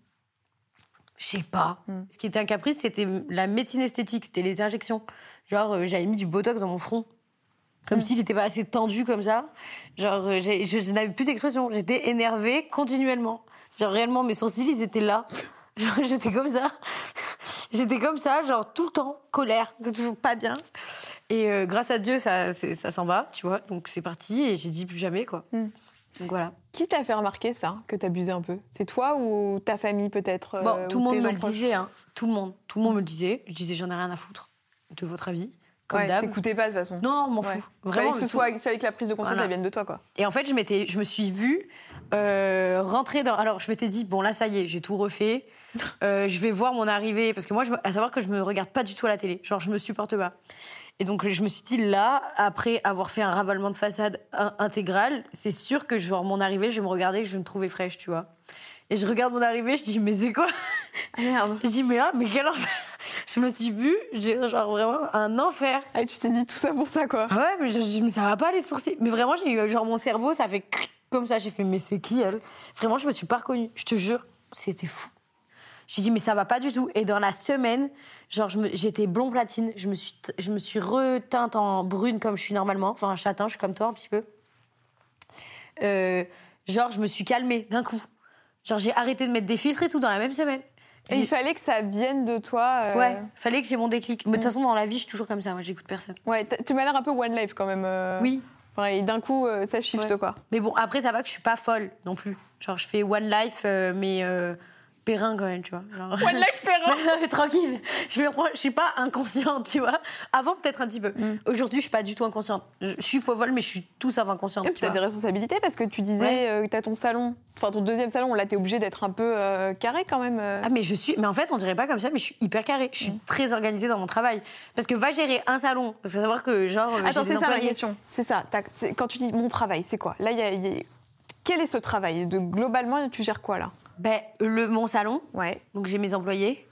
Je sais pas. Mm. Ce qui était un caprice, c'était la médecine esthétique, c'était les injections. Genre, euh, j'avais mis du botox dans mon front. Comme Mm. s'il n'était pas assez tendu comme ça. Genre, euh, je, je n'avais plus d'expression. J'étais énervée continuellement. Genre, réellement, mes sourcils, ils étaient là. Genre, j'étais comme ça. J'étais comme ça, genre, tout le temps, colère, toujours pas bien. Et euh, grâce à Dieu, ça, ça s'en va, tu vois. Donc, c'est parti et j'ai dit plus jamais, quoi. Mm. Donc, voilà. Qui t'a fait remarquer ça, que t'abusais un peu? C'est toi ou ta famille peut-être Bon, euh, tout ou le monde me le disait, hein. Tout le monde. Tout le monde me le disait. Je disais, j'en ai rien à foutre de votre avis. Comme Ouais, t'écoutais pas de toute façon. Non, non, m'en Ouais. fous. Vraiment. que ce tout- soit, que la prise de conscience Voilà. elle vienne de toi, quoi. Et en fait, je, m'étais, je me suis vue euh, rentrer dans. Alors, je m'étais dit, bon, là, ça y est, j'ai tout refait. Euh, je vais voir mon arrivée. Parce que moi, je, à savoir que je me regarde pas du tout à la télé. Genre, je me supporte pas. Et donc, je me suis dit, là, après avoir fait un ravalement de façade in- intégral, c'est sûr que genre, mon arrivée, je vais me regarder je vais me trouver fraîche, tu vois. Et je regarde mon arrivée, je dis, mais c'est quoi? Ah merde. Je dis, mais, ah, mais quel enfer Je me suis vue, j'ai genre vraiment un enfer. Ah, tu t'es dit tout ça pour ça, quoi. Ah ouais, mais je, dis, mais ça va pas les sourcils. Mais vraiment, j'ai eu genre mon cerveau, ça fait cric comme ça. J'ai fait, mais c'est qui elle? Vraiment, je me suis pas reconnue. Je te jure, c'était fou. J'ai dit, mais ça va pas du tout. Et dans la semaine, genre, j'étais blond platine. Je me, suis, je me suis reteinte en brune comme je suis normalement. Enfin, un châtain, je suis comme toi un petit peu. Euh, genre, je me suis calmée d'un coup. Genre, j'ai arrêté de mettre des filtres et tout dans la même semaine. Et il fallait que ça vienne de toi. euh, Ouais, fallait que j'ai mon déclic. Mais de toute façon, dans la vie, je suis toujours comme ça. Moi, j'écoute personne. Ouais, tu m'as l'air un peu one life quand même. euh. Oui, Enfin, et d'un coup, euh, ça shift, Ouais. quoi. Mais bon, après, ça va que je suis pas folle non plus. Genre, je fais One Life, mais périn quand même, tu vois. Genre... One life Perrin Non, mais tranquille. Je, vais reprendre- je suis pas inconsciente, tu vois. Avant, peut-être un petit peu. Mm. Aujourd'hui, je suis pas du tout inconsciente. Je, je suis folle, mais je suis tout sauf inconsciente. Et puis tu vois. des responsabilités parce que tu disais Ouais. euh, que t'as ton salon, enfin ton deuxième salon, là t'es obligé d'être un peu euh, carré quand même. euh. Ah mais je suis, mais en fait on dirait pas comme ça, mais je suis hyper carrée. Je suis Mm. très organisée dans mon travail. Parce que va gérer un salon, parce que savoir que genre. Attends, c'est ça ma question. C'est ça. Quand tu dis mon travail, c'est quoi? Là, il y a, il y a- quel est ce travail? De, Globalement, tu gères quoi là? Ben le mon salon, Ouais, donc j'ai mes employés,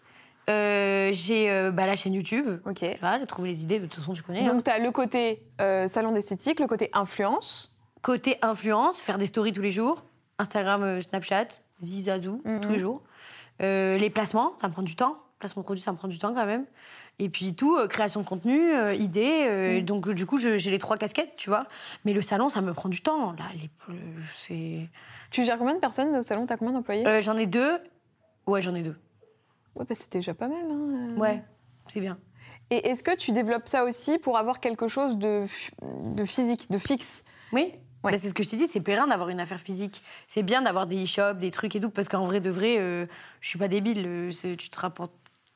Euh, j'ai euh, bah, la chaîne YouTube. ok. Tu vois, de trouver les idées, de toute façon tu connais. hein. Donc t'as le côté euh, salon d'esthétique, le côté influence. Côté influence, faire des stories tous les jours. Instagram, Snapchat, Zizazou, Mhm. tous les jours. Les placements, ça me prend du temps. Placement de produits, ça me prend du temps quand même. Et puis tout, euh, création de contenu, euh, idées. euh, Mhm. Donc euh, du coup, j'ai les trois casquettes, tu vois. Mais le salon, ça me prend du temps. Là, les- c'est. Tu gères combien de personnes au salon? T'as combien d'employés? J'en ai deux. Ouais, j'en ai deux. Ouais, bah, c'était déjà pas mal. Hein. Ouais, c'est bien. Et est-ce que tu développes ça aussi pour avoir quelque chose de, de physique, de fixe? Oui. Ouais. Bah, c'est ce que je t'ai dit, c'est périn d'avoir une affaire physique. C'est bien d'avoir des e-shops, des trucs et tout, parce qu'en vrai de vrai, je suis pas débile. Tu te rapportes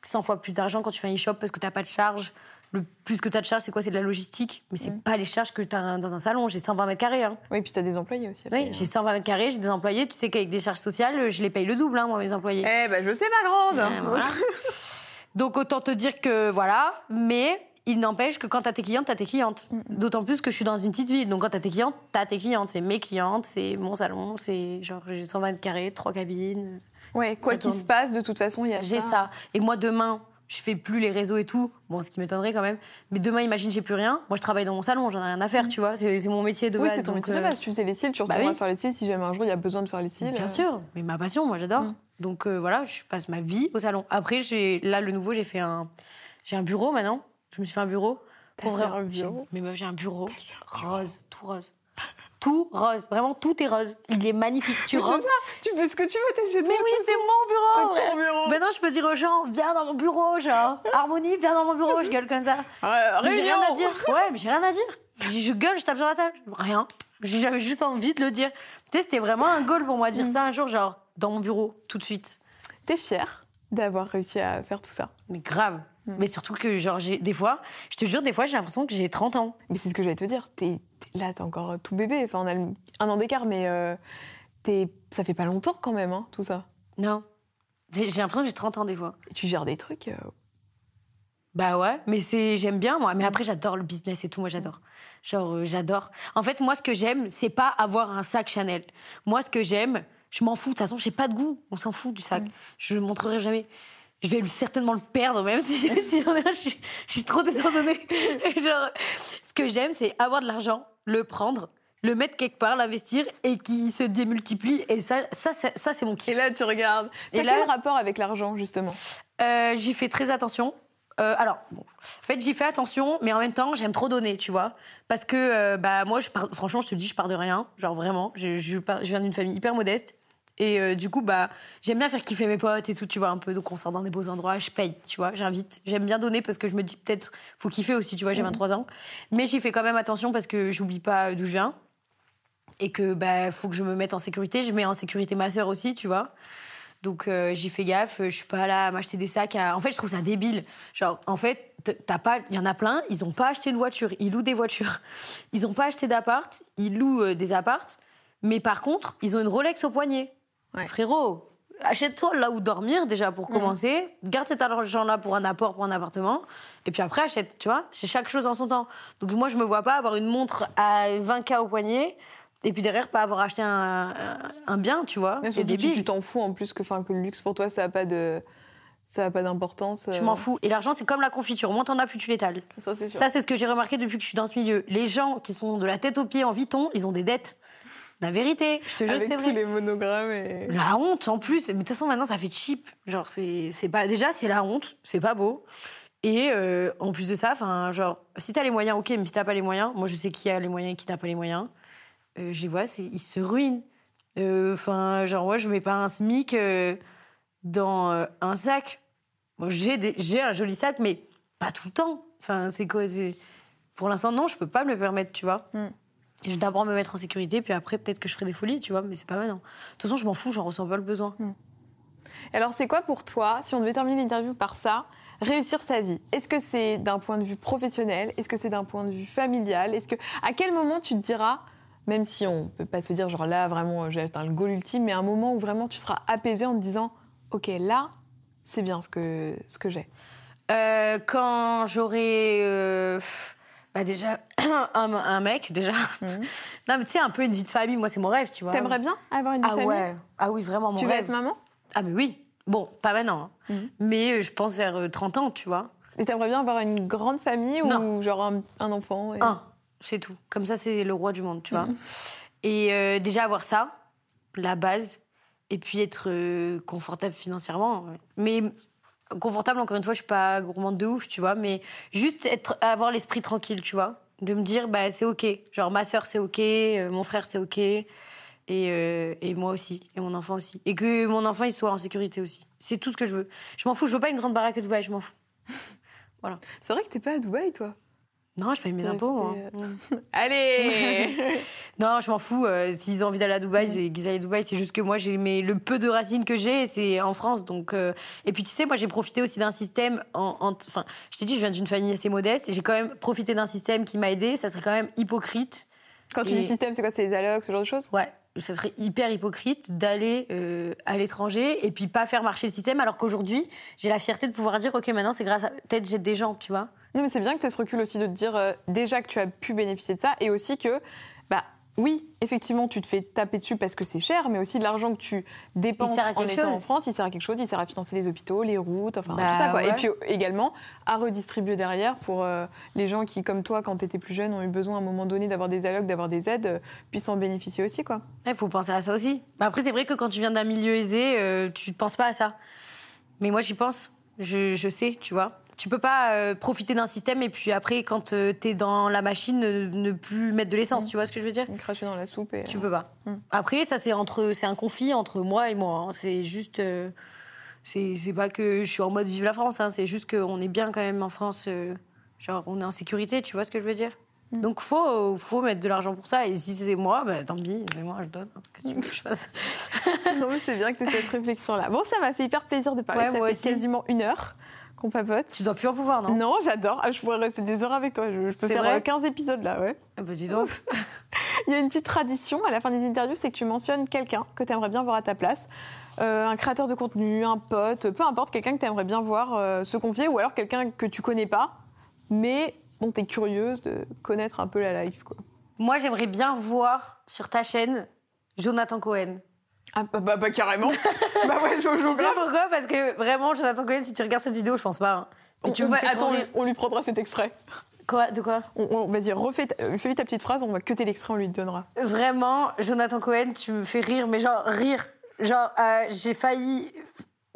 100 fois plus d'argent quand tu fais un e-shop parce que t'as pas de charge. Le plus que tu as de charge, c'est quoi? C'est de la logistique. Mais c'est mm. pas les charges que tu as dans un salon. J'ai 120 mètres carrés. Hein. Oui, puis tu as des employés aussi. oui, j'ai 120 mètres carrés, j'ai des employés. Tu sais qu'avec des charges sociales, je les paye le double, hein, moi, mes employés. Eh ben, je sais, ma grande Donc, autant te dire que voilà. Mais il n'empêche que quand tu as tes clientes, tu as tes clientes. Mm. D'autant plus que je suis dans une petite ville. Donc, quand tu as tes clientes, tu as tes clientes. C'est mes clientes, c'est mon salon, c'est genre j'ai 120 mètres carrés, trois cabines. Ouais, quoi qu'il se passe, de toute façon, il y a J'ai ça. Et moi, demain, je fais plus les réseaux et tout. Bon, ce qui m'étonnerait quand même. Mais demain, imagine, j'ai plus rien. Moi, je travaille dans mon salon, j'en ai rien à faire, mm. tu vois. C'est mon métier de base. Oui, c'est ton métier de euh, base. Tu faisais les cils, tu bah retourneras faire les cils si jamais un jour il y a besoin de faire les cils. Bien euh. sûr, mais ma passion, moi, j'adore. Mm. Donc euh, voilà, je passe ma vie au salon. Après, là, le nouveau, j'ai fait un. J'ai un bureau maintenant. Je me suis fait un bureau. Pour vrai. un bureau Mais j'ai un bureau rose, tout rose tout rose. Vraiment, tout est rose. Il est magnifique. Tu rentres. Tu fais ce que tu veux, chez toi. Mais oui, c'est mon bureau. C'est ton bureau. Maintenant, je peux dire aux gens, viens dans mon bureau, genre. Harmonie, viens dans mon bureau. Je gueule comme ça. Ouais, j'ai rien à dire. Ouais, mais j'ai rien à dire. Je gueule, je tape sur la table. Rien. J'avais juste envie de le dire. Tu sais, c'était vraiment un goal pour moi de dire mm. ça un jour, genre, dans mon bureau, tout de suite. T'es fière d'avoir réussi à faire tout ça? Mais grave. Mm. Mais surtout que, genre, j'ai, des fois, je te jure, des fois, j'ai l'impression que j'ai 30 ans. Mais c'est ce que j'allais te dire. T'es, là, t'es encore tout bébé. Enfin, on a un an d'écart, mais euh, ça fait pas longtemps quand même, hein, tout ça. Non. J'ai, l'impression que j'ai 30 ans des fois. tu gères des trucs. Euh, bah ouais, mais c'est j'aime bien moi. Mais après j'adore le business et tout, moi j'adore. Genre euh, j'adore. En fait moi ce que j'aime c'est pas avoir un sac Chanel. Moi ce que j'aime, je m'en fous. De toute façon j'ai pas de goût. On s'en fout du sac. Mm. Je le montrerai jamais je vais certainement le perdre, même si, si j'en ai un, je suis, trop désordonnée. Genre, ce que j'aime, c'est avoir de l'argent, le prendre, le mettre quelque part, l'investir et qui se démultiplie. Et ça, ça, ça, c'est mon kiff. Et là, tu regardes. Et là, quel rapport avec l'argent, justement? Euh, J'y fais très attention. Euh, alors, bon, en fait, j'y fais attention, mais en même temps, j'aime trop donner, tu vois. Parce que, euh, bah, moi, je franchement, je te dis, je pars de rien. Genre, vraiment. Je, je, je viens d'une famille hyper modeste. Et euh, du coup, bah, j'aime bien faire kiffer mes potes et tout, tu vois, un peu. Donc, on sort dans des beaux endroits, je paye, tu vois, j'invite. J'aime bien donner parce que je me dis peut-être, faut kiffer aussi, tu vois, j'ai 23 mhm. ans. Mais j'y fais quand même attention parce que j'oublie pas d'où je viens. Et que, bah, faut que je me mette en sécurité. Je mets en sécurité ma sœur aussi, tu vois. Donc, euh, j'y fais gaffe. Je suis pas là à m'acheter des sacs. En fait, je trouve ça débile. Genre, en fait, t'as pas. Il y en a plein, ils ont pas acheté une voiture. Ils louent des voitures. Ils ont pas acheté d'appart. Ils louent euh, des apparts. Mais par contre, ils ont une Rolex au poignet. Frérot, achète-toi là où dormir déjà pour mm. commencer. Garde cet argent-là pour un apport, pour un appartement. Et puis après, achète, tu vois. C'est chaque chose en son temps. Donc moi, je me vois pas avoir une montre à 20K au poignet. Et puis derrière, pas avoir acheté un, bien, tu vois. C'est débile. Tu t'en fous en plus que, que le luxe pour toi, ça n'a pas de ça n'a pas d'importance. Je m'en euh. fous. Et l'argent, c'est comme la confiture. Moins t'en as, plus tu l'étales. Ça, c'est Ça, c'est ce que j'ai remarqué depuis que je suis dans ce milieu. Les gens qui sont de la tête aux pieds en Vuitton, ils ont des dettes. La vérité, je te jure que c'est vrai. les monogrammes et... La honte en plus. Mais de toute façon, maintenant, ça fait cheap. Genre, c'est pas. Déjà, c'est la honte. C'est pas beau. Et euh, en plus de ça, enfin, genre, si t'as les moyens, ok, mais si t'as pas les moyens, moi je sais qui a les moyens et qui n'a pas les moyens. Euh, je les vois, ils se ruinent. Euh, enfin, genre, moi, je mets pas un SMIC dans un sac. Moi, j'ai un joli sac, mais pas tout le temps. Enfin, c'est quoi Pour l'instant, non, je peux pas me le permettre, tu vois. Mm. Et je vais d'abord me mettre en sécurité, puis après, peut-être que je ferai des folies, tu vois, mais c'est pas maintenant. De toute façon, je m'en fous, j'en ressens pas le besoin. Hmm. Alors, c'est quoi pour toi, si on devait terminer l'interview par ça, réussir sa vie? Est-ce que c'est d'un point de vue professionnel? Est-ce que c'est d'un point de vue familial? Est-ce que à quel moment tu te diras, même si on peut pas se dire genre là vraiment j'ai atteint le goal ultime, mais un moment où vraiment tu seras apaisé en te disant, ok là c'est bien ce que ce que j'ai. Euh, quand j'aurai euh, bah déjà, un, mec, déjà. Mhm. Non, mais tu sais, un peu une vie de famille, moi, c'est mon rêve, tu vois. T'aimerais bien avoir une vie ah, de famille ouais. Ah oui, vraiment, mon tu rêve. Tu veux être maman? Ah, mais oui. Bon, pas maintenant. Hein. Mhm. Mais euh, je pense vers 30 euh, ans, tu vois. Et t'aimerais bien avoir une grande famille ou genre un, enfant Un, c'est tout. Comme ça, c'est le roi du monde, tu vois. Mhm. Et euh, déjà, avoir ça, la base, et puis être confortable financièrement. Mais confortable, encore une fois, je suis pas gourmande de ouf, tu vois, mais juste être, avoir l'esprit tranquille, tu vois. De me dire, bah, c'est OK. Genre, ma soeur, c'est OK, euh, mon frère, c'est OK. Et, euh, et moi aussi, et mon enfant aussi. Et que mon enfant, il soit en sécurité aussi. C'est tout ce que je veux. Je m'en fous, je veux pas une grande baraque à Dubaï, je m'en fous. C'est vrai que t'es pas à Dubaï, toi? Non, je paye mes impôts, moi. c'était, Allez Non, je m'en fous. euh, S'ils ont envie d'aller à Dubaï, c'est qu'ils aillent à Dubaï. C'est juste que moi, j'ai mes- le peu de racines que j'ai, c'est en France. Donc, euh, et puis tu sais, moi, j'ai profité aussi d'un système. En, en- enfin, je t'ai dit, je viens d'une famille assez modeste. et J'ai quand même profité d'un système qui m'a aidé. Ça serait quand même hypocrite. Quand tu Et- dis système, c'est quoi C'est les allocs, ce genre de choses? Ouais. Ça serait hyper hypocrite d'aller euh, à l'étranger et puis pas faire marcher le système, alors qu'aujourd'hui, j'ai la fierté de pouvoir dire, ok, maintenant, c'est grâce à peut-être j'aide des gens, tu vois. Non, mais c'est bien que tu aies ce recul aussi de te dire euh, déjà que tu as pu bénéficier de ça et aussi que, bah oui, effectivement, tu te fais taper dessus parce que c'est cher, mais aussi de l'argent que tu dépenses en étant en. France, il sert à quelque chose, il sert à financer les hôpitaux, les routes, enfin Bah, tout ça quoi. ouais. Et puis euh, également à redistribuer derrière pour euh, les gens qui, comme toi, quand tu étais plus jeune, ont eu besoin à un moment donné d'avoir des allocs, d'avoir des aides, euh, puissent en bénéficier aussi quoi. Il faut penser à ça aussi. Mais après, c'est vrai que quand tu viens d'un milieu aisé, tu ne penses pas à ça. Mais moi, j'y pense. Je, je sais, tu vois. Tu peux pas euh, profiter d'un système et puis après, quand tu t'es dans la machine, ne, ne plus mettre de l'essence. Mm. Tu vois ce que je veux dire? Cracher dans la soupe et. Tu peux pas. Mm. Après, ça, c'est entre, c'est un conflit entre moi et moi. hein. C'est juste. euh, c'est c'est pas que je suis en mode vive la France. hein. C'est juste qu'on est bien quand même en France. euh, genre, on est en sécurité. Tu vois ce que je veux dire? Mm. donc faut faut mettre de l'argent pour ça et si c'est moi bah tant pis c'est moi je donne qu'est-ce que tu veux que je fasse? Non mais c'est bien que tu aies cette réflexion là. Bon, ça m'a fait hyper plaisir de parler. Ouais, ça fait aussi. quasiment une heure qu'on papote. tu dois plus en pouvoir non? Non, j'adore. Ah, je pourrais rester des heures avec toi. Je, je peux faire vrai euh, 15 épisodes là, ouais. ah bah dis donc Il y a une petite tradition à la fin des interviews, c'est que tu mentionnes quelqu'un que tu aimerais bien voir à ta place. Euh, un créateur de contenu, un pote, peu importe, quelqu'un que tu aimerais bien voir euh, se confier ou alors quelqu'un que tu connais pas, mais dont tu es curieuse de connaître un peu la life. Quoi. moi j'aimerais bien voir sur ta chaîne Jonathan Cohen Ah, bah, bah, bah, carrément. bah ouais, Jojo. tu sais pourquoi? Parce que vraiment Jonathan Cohen si tu regardes cette vidéo je pense pas hein. Mais On, tu on va- attends, on lui prendra cet extrait. quoi? De quoi? On, on- Vas-y, refais, euh, fais-lui ta petite phrase, on va cuter l'extrait, on lui donnera. Vraiment, Jonathan Cohen, tu me fais rire, mais genre rire. Genre, euh, j'ai failli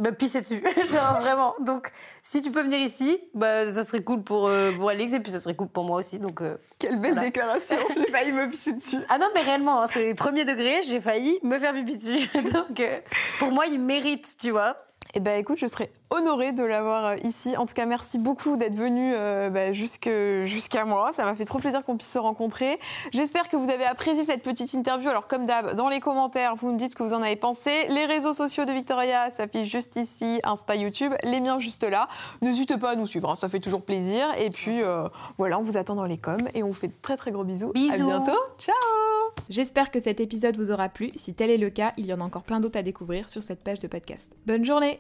me pisser dessus. genre vraiment. Donc, si tu peux venir ici, bah, ça serait cool pour, euh, pour Alix et puis ça serait cool pour moi aussi. Donc, euh. Quelle belle Voilà. déclaration. J'ai failli me pisser dessus. Ah non, mais réellement, hein, c'est premier degré, j'ai failli me faire pipi dessus. Donc, euh, pour moi, il mérite, tu vois. Eh ben écoute, je serais honorée de l'avoir euh, ici. En tout cas, merci beaucoup d'être venu euh, bah, jusqu'à moi. Ça m'a fait trop plaisir qu'on puisse se rencontrer. J'espère que vous avez apprécié cette petite interview. Alors comme d'hab, dans les commentaires, vous me dites ce que vous en avez pensé. Les réseaux sociaux de Victoria s'affichent juste ici, Insta, YouTube, les miens juste là. N'hésitez pas à nous suivre, hein, ça fait toujours plaisir. Et puis euh, voilà, on vous attend dans les coms et on vous fait de très très gros bisous. À Bisous. bientôt. Ciao J'espère que cet épisode vous aura plu. Si tel est le cas, il y en a encore plein d'autres à découvrir sur cette page de podcast. Bonne journée